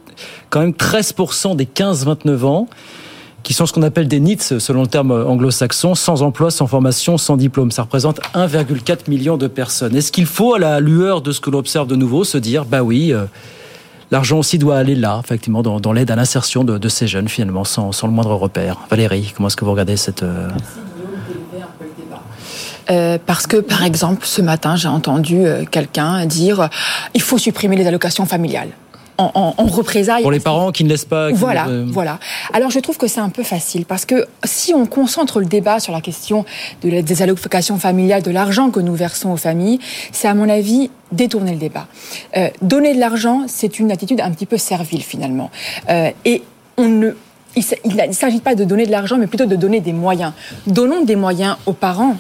quand même 13% des 15-29 ans qui sont ce qu'on appelle des NITS, selon le terme anglo-saxon, sans emploi, sans formation, sans diplôme. Ça représente 1,4 million de personnes. Est-ce qu'il faut, à la lueur de ce que l'on observe de nouveau, se dire, bah oui, euh, l'argent aussi doit aller là, effectivement, dans, l'aide à l'insertion de, ces jeunes, finalement, sans, le moindre repère Valérie, comment est-ce que vous regardez cette... euh, Euh, parce que, par exemple, ce matin, j'ai entendu euh, quelqu'un dire il faut supprimer les allocations familiales. En, en, en représailles. Pour les parents qui ne laissent pas... Voilà, ne- euh, voilà. Alors je trouve que c'est un peu facile parce que si on concentre le débat sur la question de la- des allocations familiales, de l'argent que nous versons aux familles, c'est à mon avis détourner le débat. Euh, donner de l'argent, c'est une attitude un petit peu servile finalement. Euh, et on ne il ne s'agit pas de donner de l'argent, mais plutôt de donner des moyens. Donnons des moyens aux parents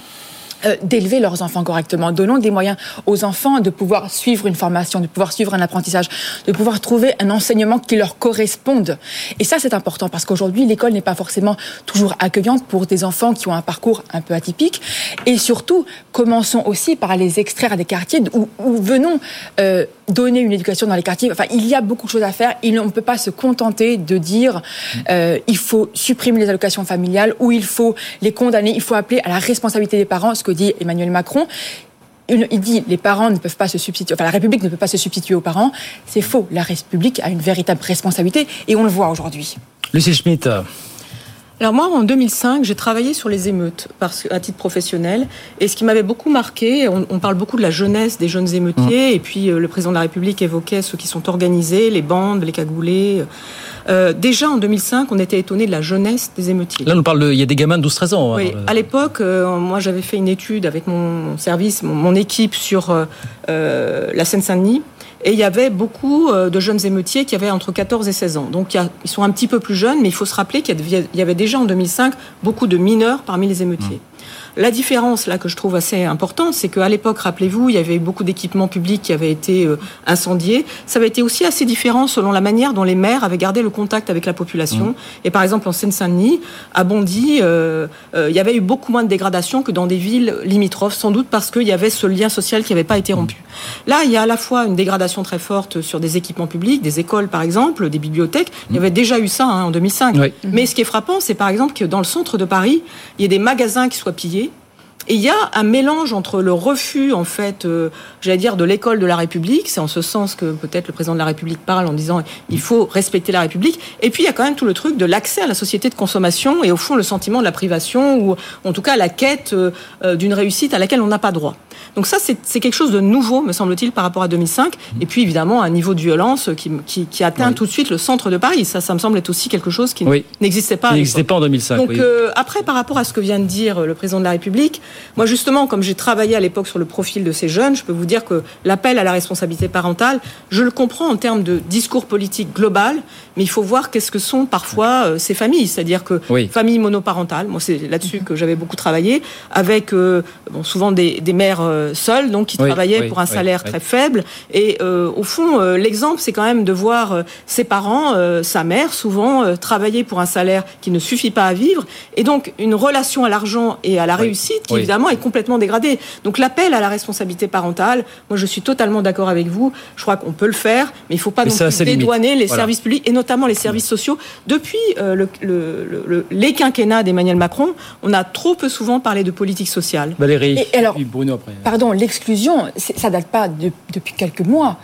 euh, d'élever leurs enfants correctement. Donnons des moyens aux enfants de pouvoir suivre une formation, de pouvoir suivre un apprentissage, de pouvoir trouver un enseignement qui leur corresponde. Et ça, c'est important parce qu'aujourd'hui, l'école n'est pas forcément toujours accueillante pour des enfants qui ont un parcours un peu atypique. Et surtout, commençons aussi par les extraire à des quartiers où, venons euh, donner une éducation dans les quartiers. Enfin, il y a beaucoup de choses à faire. on ne peut pas se contenter de dire euh, il faut supprimer les allocations familiales ou il faut les condamner. Il faut appeler à la responsabilité des parents, ce que dit Emmanuel Macron. Il dit les parents ne peuvent pas se substituer, enfin la République ne peut pas se substituer aux parents. C'est faux. La République a une véritable responsabilité et on le voit aujourd'hui. Lucie Schmitt. Alors moi, en 2005, j'ai travaillé sur les émeutes parce, à titre professionnel. Et ce qui m'avait beaucoup marqué, on, parle beaucoup de la jeunesse des jeunes émeutiers, mmh. et puis euh, le président de la République évoquait ceux qui sont organisés, les bandes, les cagoulés. Euh, déjà en 2005, on était étonné de la jeunesse des émeutiers. Là, on parle de, il y a des gamins de 12-13 ans. Hein, oui, à l'époque, euh, moi j'avais fait une étude avec mon service, mon, équipe sur la Seine-Saint-Denis. Et il y avait beaucoup euh, de jeunes émeutiers qui avaient entre 14 et 16 ans. Donc ils sont un petit peu plus jeunes, mais il faut se rappeler qu'il y avait déjà en 2005 beaucoup de mineurs parmi les émeutiers. La différence là que je trouve assez importante, c'est qu'à l'époque, rappelez-vous, il y avait beaucoup d'équipements publics qui avaient été euh, incendiés. Ça avait été aussi assez différent selon la manière dont les maires avaient gardé le contact avec la population. Mmh. Et par exemple, en Seine-Saint-Denis, à Bondy, euh, euh, il y avait eu beaucoup moins de dégradation que dans des villes limitrophes, sans doute parce qu'il y avait ce lien social qui n'avait pas été rompu. Mmh. Là, il y a à la fois une dégradation très forte sur des équipements publics, des écoles par exemple, des bibliothèques. Il y mmh. avait déjà eu ça hein, en 2005. Mais ce qui est frappant, c'est par exemple que dans le centre de Paris, il y a des magasins qui soient pillés et il y a un mélange entre le refus, en fait, euh, j'allais dire, de l'école de la République, c'est en ce sens que peut-être le président de la République parle en disant il faut respecter la République, et puis il y a quand même tout le truc de l'accès à la société de consommation et au fond le sentiment de la privation ou en tout cas la quête euh, euh, d'une réussite à laquelle on n'a pas droit. Donc ça, c'est quelque chose de nouveau, me semble-t-il, par rapport à 2005. Et puis évidemment un niveau de violence qui, qui, qui atteint tout de suite le centre de Paris. Ça, ça me semble être aussi quelque chose qui n'existait pas. N'existait pas en 2005. Donc après, par rapport à ce que vient de dire le président de la République, moi, justement, comme j'ai travaillé à l'époque sur le profil de ces jeunes, je peux vous dire que l'appel à la responsabilité parentale, je le comprends en termes de discours politique global, mais il faut voir qu'est-ce que sont parfois euh, ces familles. C'est-à-dire que familles monoparentales, moi, c'est là-dessus que j'avais beaucoup travaillé, avec euh, bon, souvent des, mères euh, seules, donc qui travaillaient pour un salaire très faible. Et au fond, l'exemple, c'est quand même de voir ses parents, sa mère, souvent, travailler pour un salaire qui ne suffit pas à vivre. Et donc, une relation à l'argent et à la réussite qui, évidemment, est complètement dégradé. Donc l'appel à la responsabilité parentale, moi je suis totalement d'accord avec vous. Je crois qu'on peut le faire, mais il ne faut pas non plus dédouaner les services publics et notamment les services sociaux. Depuis euh, le, les quinquennats d'Emmanuel Macron, on a trop peu souvent parlé de politique sociale. Valérie, et alors, Bruno après. Pardon, l'exclusion, ça date pas depuis quelques mois.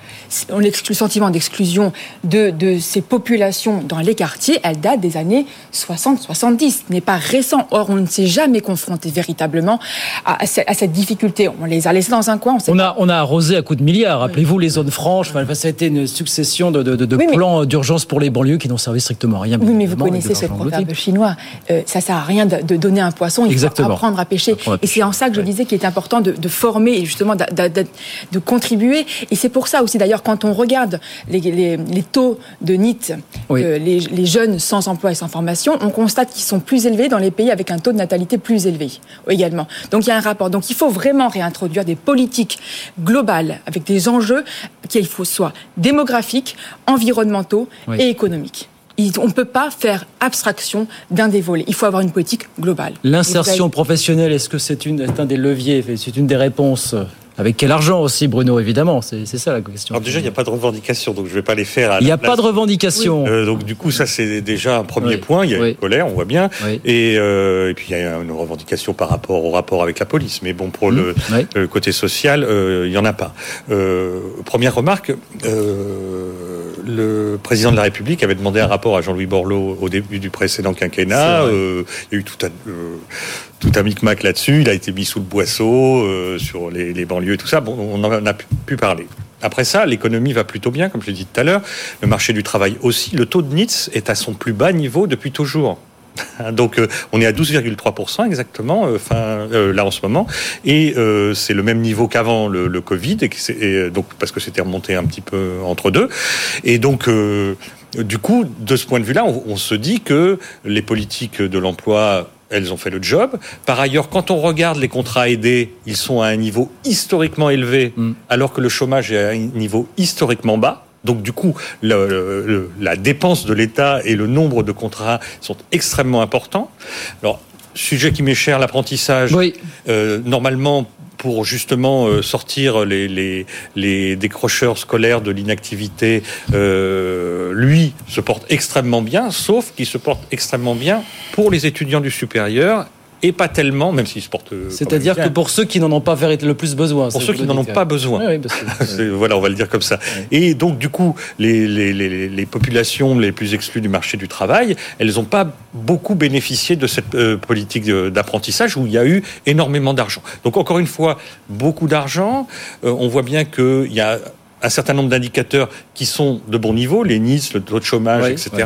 On exclut le sentiment d'exclusion de, de ces populations dans les quartiers, elle date des années 60-70, n'est pas récent. Or, on ne s'est jamais confronté véritablement à, cette difficulté. On les a laissés dans un coin. On, a, on a arrosé à coups de milliards. Rappelez-vous les zones franches. ça a été une succession de, de, plans d'urgence pour les banlieues qui n'ont servi strictement à rien. Oui, mais vous connaissez ce proverbe chinois. Euh, ça sert à rien de, donner un poisson. Il faut apprendre à pêcher. et c'est en ça que je disais qu'il est important de, former et justement de, contribuer. Et c'est pour ça aussi, d'ailleurs, quand on regarde les, les, taux de NIT, euh, les, les jeunes sans emploi et sans formation, on constate qu'ils sont plus élevés dans les pays avec un taux de natalité plus élevé également. Donc il y a un rapport. Donc il faut vraiment réintroduire des politiques globales avec des enjeux qui faut soit démographiques, environnementaux et économiques on ne peut pas faire abstraction d'un des volets. Il faut avoir une politique globale. L'insertion professionnelle, est-ce que c'est un des leviers, c'est une des réponses avec quel argent aussi, Bruno, évidemment C'est ça la question. Alors déjà, il n'y a pas de revendication, donc je ne vais pas les faire. il n'y a pas de revendication. Euh, donc du coup, ça c'est déjà un premier point. Il y a une colère, on voit bien. Euh, et, puis il y a une revendication par rapport au rapport avec la police. Mais bon, pour le, mmh. côté social, euh, il n'y en a pas. première remarque, le président de la République avait demandé un rapport à Jean-Louis Borloo au début du précédent quinquennat. il y a eu tout un tout un micmac là-dessus. Il a été mis sous le boisseau euh, sur les, banlieues et tout ça. Bon, on en a pu parler. Après ça, l'économie va plutôt bien, comme je l'ai dit tout à l'heure. Le marché du travail aussi. Le taux de NITS est à son plus bas niveau depuis toujours. Donc euh, on est à 12,3% exactement, euh, fin, là en ce moment, et c'est le même niveau qu'avant le, Covid, et, donc parce que c'était remonté un petit peu entre deux, et donc du coup, de ce point de vue-là, on, on se dit que les politiques de l'emploi elles ont fait le job. Par ailleurs, quand on regarde les contrats aidés, ils sont à un niveau historiquement élevé, Mm. alors que le chômage est à un niveau historiquement bas. Donc du coup, le- le- la dépense de l'État et le nombre de contrats sont extrêmement importants. Alors, sujet qui m'est cher, l'apprentissage. Euh, normalement, pour justement euh, sortir les, les, les décrocheurs scolaires de l'inactivité, euh, lui se porte extrêmement bien, sauf qu'il se porte extrêmement bien pour les étudiants du supérieur et pas tellement, même s'il se porte. euh, C'est-à-dire que pour ceux qui n'en ont pas le plus besoin. Pour ceux ce qui n'en ont pas besoin. Oui, oui, parce que- C'est- voilà, on va le dire comme ça. Et donc, du coup, les, les, les, les populations les plus exclues du marché du travail, elles n'ont pas beaucoup bénéficié de cette euh, politique d'apprentissage où il y a eu énormément d'argent. Donc, encore une fois, beaucoup d'argent. Euh, on voit bien qu'il y a un certain nombre d'indicateurs qui sont de bon niveau, les NIS, le taux de chômage, Oui, etc. oui.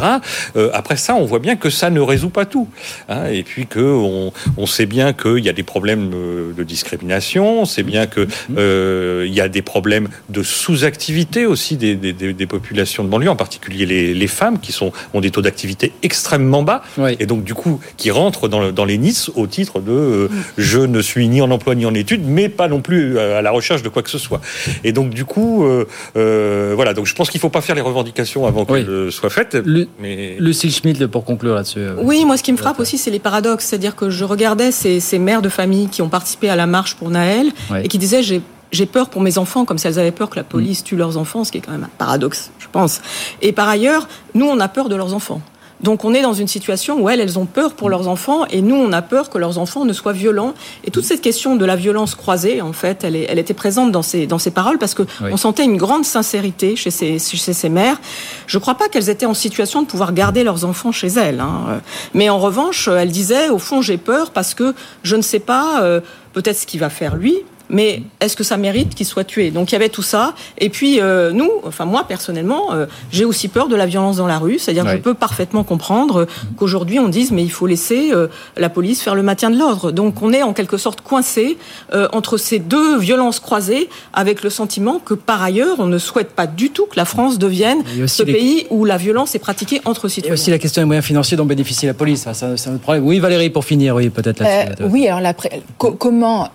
Euh, après ça, on voit bien que ça ne résout pas tout. hein, et puis que on, on sait bien qu'il y a des problèmes euh, de discrimination, on sait bien que euh, il y a des problèmes de sous-activité aussi des, des, des- populations de banlieue, en particulier les, les femmes qui sont ont des taux d'activité extrêmement bas, et donc du coup qui rentrent dans, le- dans les NIS au titre de euh, je ne suis ni en emploi ni en études, mais pas non plus euh, à la recherche de quoi que ce soit. Et donc du coup, euh, euh, voilà. Donc je pense qu'il faut pas faire les revendications avant qu'elles euh, soient faites. mais Lucille Schmitt, pour conclure là-dessus. euh, Oui, moi, ce qui me frappe aussi, c'est les paradoxes. C'est-à-dire que je regardais ces, ces mères de famille qui ont participé à la marche pour Naël et qui disaient j'ai j'ai peur pour mes enfants, comme si elles avaient peur que la police tue leurs enfants, ce qui est quand même un paradoxe, je pense. Et par ailleurs, nous, on a peur de leurs enfants. Donc on est dans une situation où elles, elles ont peur pour leurs enfants et nous, on a peur que leurs enfants ne soient violents. Et toute cette question de la violence croisée, en fait, elle, est- elle était présente dans ces, dans ces paroles parce que Oui. on sentait une grande sincérité chez ces, chez ces mères. Je ne crois pas qu'elles étaient en situation de pouvoir garder leurs enfants chez elles. hein. Mais en revanche, elles disaient, au fond, j'ai peur parce que je ne sais pas euh, peut-être ce qu'il va faire lui. Mais est-ce que ça mérite qu'il soit tué? Donc il y avait tout ça. Et puis euh, nous, enfin moi personnellement, euh, j'ai aussi peur de la violence dans la rue. C'est-à-dire que je peux parfaitement comprendre qu'aujourd'hui on dise mais il faut laisser euh, la police faire le maintien de l'ordre. Donc on est en quelque sorte coincé euh, entre ces deux violences croisées, avec le sentiment que par ailleurs on ne souhaite pas du tout que la France devienne ce les- pays où la violence est pratiquée entre Et citoyens. aussi la question des moyens financiers dont bénéficie la police. Ça, c'est un autre problème. Oui, Valérie, pour finir, oui, peut-être là-dessus. Euh, oui, alors la comment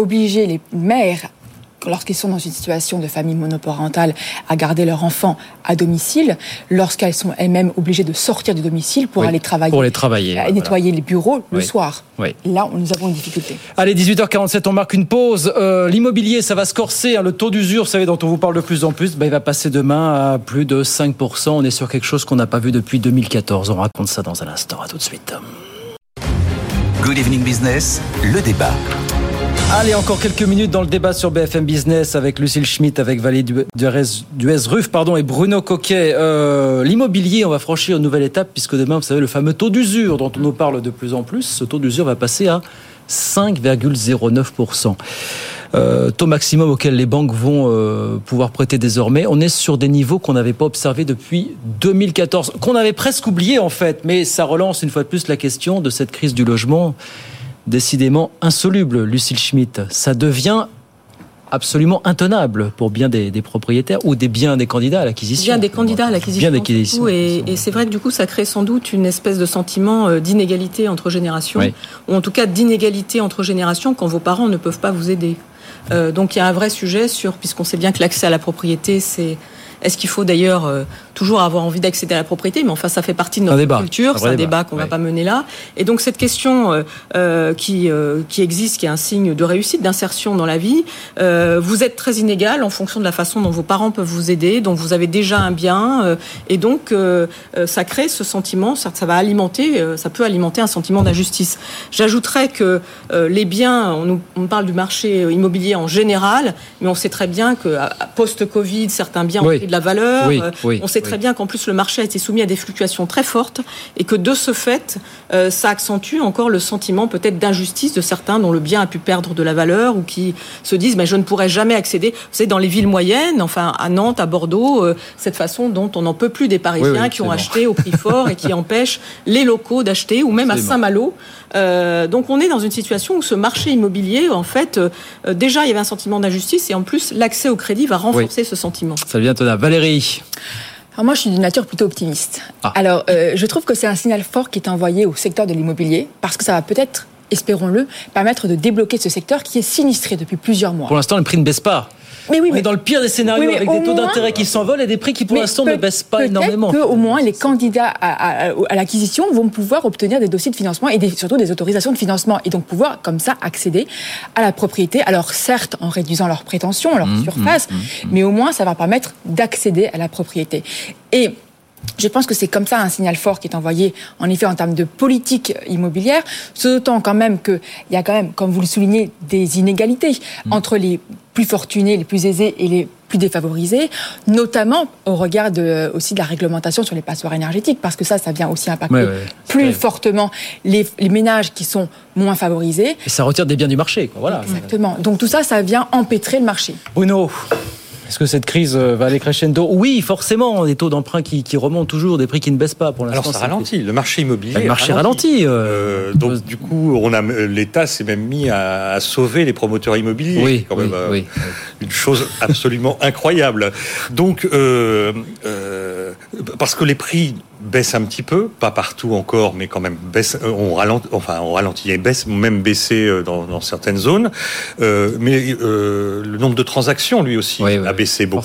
obliger les mères lorsqu'ils sont dans une situation de famille monoparentale à garder leurs enfants à domicile, lorsqu'elles sont elles-mêmes obligées de sortir du domicile pour Oui, aller travailler, pour aller travailler, et voilà. nettoyer les bureaux le soir. Oui. Là, nous avons une difficulté. Allez, 18h47, on marque une pause. Euh, L'immobilier, ça va se corser. hein. Le taux d'usure, vous savez, dont on vous parle de plus en plus, bah, il va passer demain à plus de 5%. On est sur quelque chose qu'on n'a pas vu depuis 2014. On raconte ça dans un instant. À tout de suite. Good Evening Business, le débat. Allez, encore quelques minutes dans le débat sur BFM Business avec Lucille Schmitt, avec Valérie Du- Duez- Duez-Ruff pardon, et Bruno Coquet. Euh, L'immobilier, on va franchir une nouvelle étape puisque demain, vous savez, le fameux taux d'usure dont on nous parle de plus en plus, ce taux d'usure va passer à 5,09%. Euh, taux maximum auquel les banques vont euh, pouvoir prêter désormais. On est sur des niveaux qu'on n'avait pas observés depuis 2014, qu'on avait presque oublié en fait, mais ça relance une fois de plus la question de cette crise du logement décidément insoluble, Lucille Schmitt. Ça devient absolument intenable pour bien des, des propriétaires ou des biens des candidats à l'acquisition. Bien des candidats à l'acquisition. Bien Et, et c'est vrai que du coup, ça crée sans doute une espèce de sentiment euh, d'inégalité entre générations, Oui. ou en tout cas d'inégalité entre générations quand vos parents ne peuvent pas vous aider. Euh, donc il y a un vrai sujet sur, puisqu'on sait bien que l'accès à la propriété, c'est est-ce qu'il faut d'ailleurs euh, toujours avoir envie d'accéder à la propriété Mais enfin, ça fait partie de notre débat. culture, c'est un débat. débat qu'on Ouais. va pas mener là. Et donc cette question euh, euh, qui euh, qui existe, qui est un signe de réussite, d'insertion dans la vie, euh, vous êtes très inégal en fonction de la façon dont vos parents peuvent vous aider, dont vous avez déjà un bien, euh, et donc ça crée ce sentiment, ça, ça va alimenter, euh, ça peut alimenter un sentiment d'injustice. J'ajouterais que euh, les biens, on, nous, on parle du marché immobilier en général, mais on sait très bien que post-Covid, certains biens ont pris de la valeur. Oui, Euh, oui, on sait très oui. bien qu'en plus le marché a été soumis à des fluctuations très fortes et que de ce fait, euh, ça accentue encore le sentiment peut-être d'injustice de certains dont le bien a pu perdre de la valeur ou qui se disent mais je ne pourrai jamais accéder. Vous savez, dans les villes moyennes, enfin à Nantes, à Bordeaux, euh, cette façon dont on n'en peut plus des Parisiens qui ont acheté au prix fort et qui empêchent les locaux d'acheter ou même à. Saint-Malo. Euh, donc on est dans une situation où ce marché immobilier, en fait, euh, euh, déjà il y avait un sentiment d'injustice et en plus l'accès au crédit va renforcer ce sentiment. Ça devient intenable. Valérie moi, je suis d'une nature plutôt optimiste. Ah. Alors, euh, je trouve que c'est un signal fort qui est envoyé au secteur de l'immobilier, parce que ça va peut-être espérons-le, permettre de débloquer ce secteur qui est sinistré depuis plusieurs mois. Pour l'instant, le prix ne baisse pas. Mais oui, mais dans le pire des scénarios, avec des taux d'intérêt qui s'envolent et des prix qui pour l'instant ne baissent pas énormément. Peut au moins les candidats à, l'acquisition vont pouvoir obtenir des dossiers de financement et surtout des autorisations de financement et donc pouvoir comme ça accéder à la propriété. Alors certes en réduisant leurs prétentions, leur mmh, surface, mmh, mmh, mais au moins ça va permettre d'accéder à la propriété. Et je pense que c'est comme ça un signal fort qui est envoyé, en effet, en termes de politique immobilière. D'autant quand même qu'il y a quand même, comme vous le soulignez, des inégalités mm. entre les plus fortunés, les plus aisés et les plus défavorisés, notamment au regard de, aussi de la réglementation sur les passoires énergétiques, parce que ça, ça vient aussi impacter plus fortement les, ménages qui sont moins favorisés. Et ça retire des biens du marché, voilà. Exactement. Donc tout ça, ça vient empêtrer le marché. Bruno, est-ce que cette crise euh, va aller crescendo? Oui, forcément, des taux d'emprunt qui, remontent toujours, des prix qui ne baissent pas pour l'instant. Alors ça ralentit, le marché immobilier. Le marché ralentit. Euh, donc du coup, on a l'État s'est même mis à, sauver les promoteurs immobiliers. Oui, quand même, euh, une chose absolument incroyable. Donc parce que les prix baissent un petit peu, pas partout encore, mais quand même baisse, on ralentit, enfin on ralentit et baisse, même baissé dans, certaines zones. mais le nombre de transactions, lui aussi, a baissé beaucoup.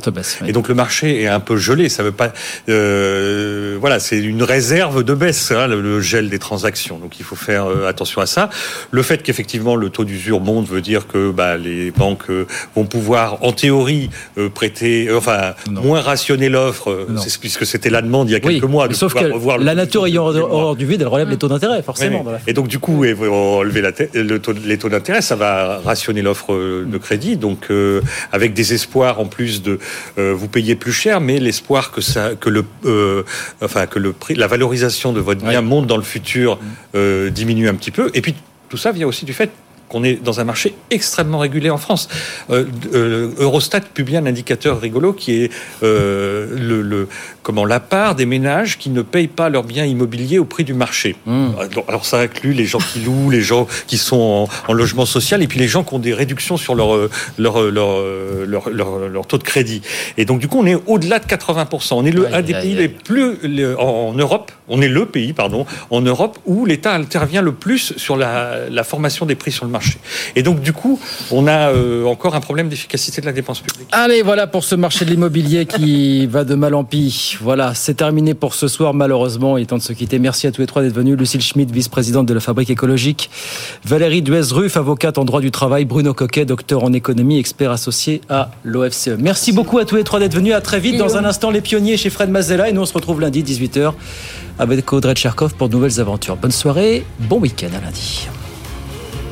Et donc le marché est un peu gelé. Ça veut pas, euh, voilà, c'est une réserve de baisse, hein, le, gel des transactions. Donc il faut faire euh, attention à ça. Le fait qu'effectivement le taux d'usure monte veut dire que bah, les banques euh, vont pouvoir, en théorie, prêter, enfin moins rationner l'offre, puisque c'était la demande il y a quelques mois. Sauf que revoir la nature ayant horreur du vide, elle relève les taux d'intérêt, forcément. Et donc du coup, relever la le taux, les taux d'intérêt, ça va rationner l'offre de crédit. Donc avec des espoirs en plus de euh, vous payer plus cher, mais l'espoir que ça, que le, euh, enfin que le prix, la valorisation de votre bien monte dans le futur euh, diminue un petit peu. Et puis tout ça vient aussi du fait qu'on est dans un marché extrêmement régulé en France. Euh, euh, Eurostat publie un indicateur rigolo qui est euh, le, comment la part des ménages qui ne payent pas leurs biens immobiliers au prix du marché. Hmm. Alors, ça inclut les gens qui louent, les gens qui sont en, logement social et puis les gens qui ont des réductions sur leur leur, leur, leur, taux de crédit. Et donc du coup on est au-delà de 80%. On est le, un des pays les plus en, Europe. On est le pays pardon en Europe où l'État intervient le plus sur la, la formation des prix sur le marché. Et donc, du coup, on a euh, encore un problème d'efficacité de la dépense publique. Allez, voilà pour ce marché de l'immobilier qui va de mal en pis. Voilà, c'est terminé pour ce soir, malheureusement. Il est temps de se quitter. Merci à tous les trois d'être venus. Lucille Schmidt, vice-présidente de la Fabrique écologique. Valérie Duez-Ruff, avocate en droit du travail. Bruno Coquet, docteur en économie, expert associé à l'OFCE. Merci beaucoup à tous les trois d'être venus. À très vite. Dans un instant, les pionniers chez Fred Mazella. Et nous, on se retrouve lundi, 18h, avec Audrey Tcherkov pour de nouvelles aventures. Bonne soirée. Bon week-end à lundi.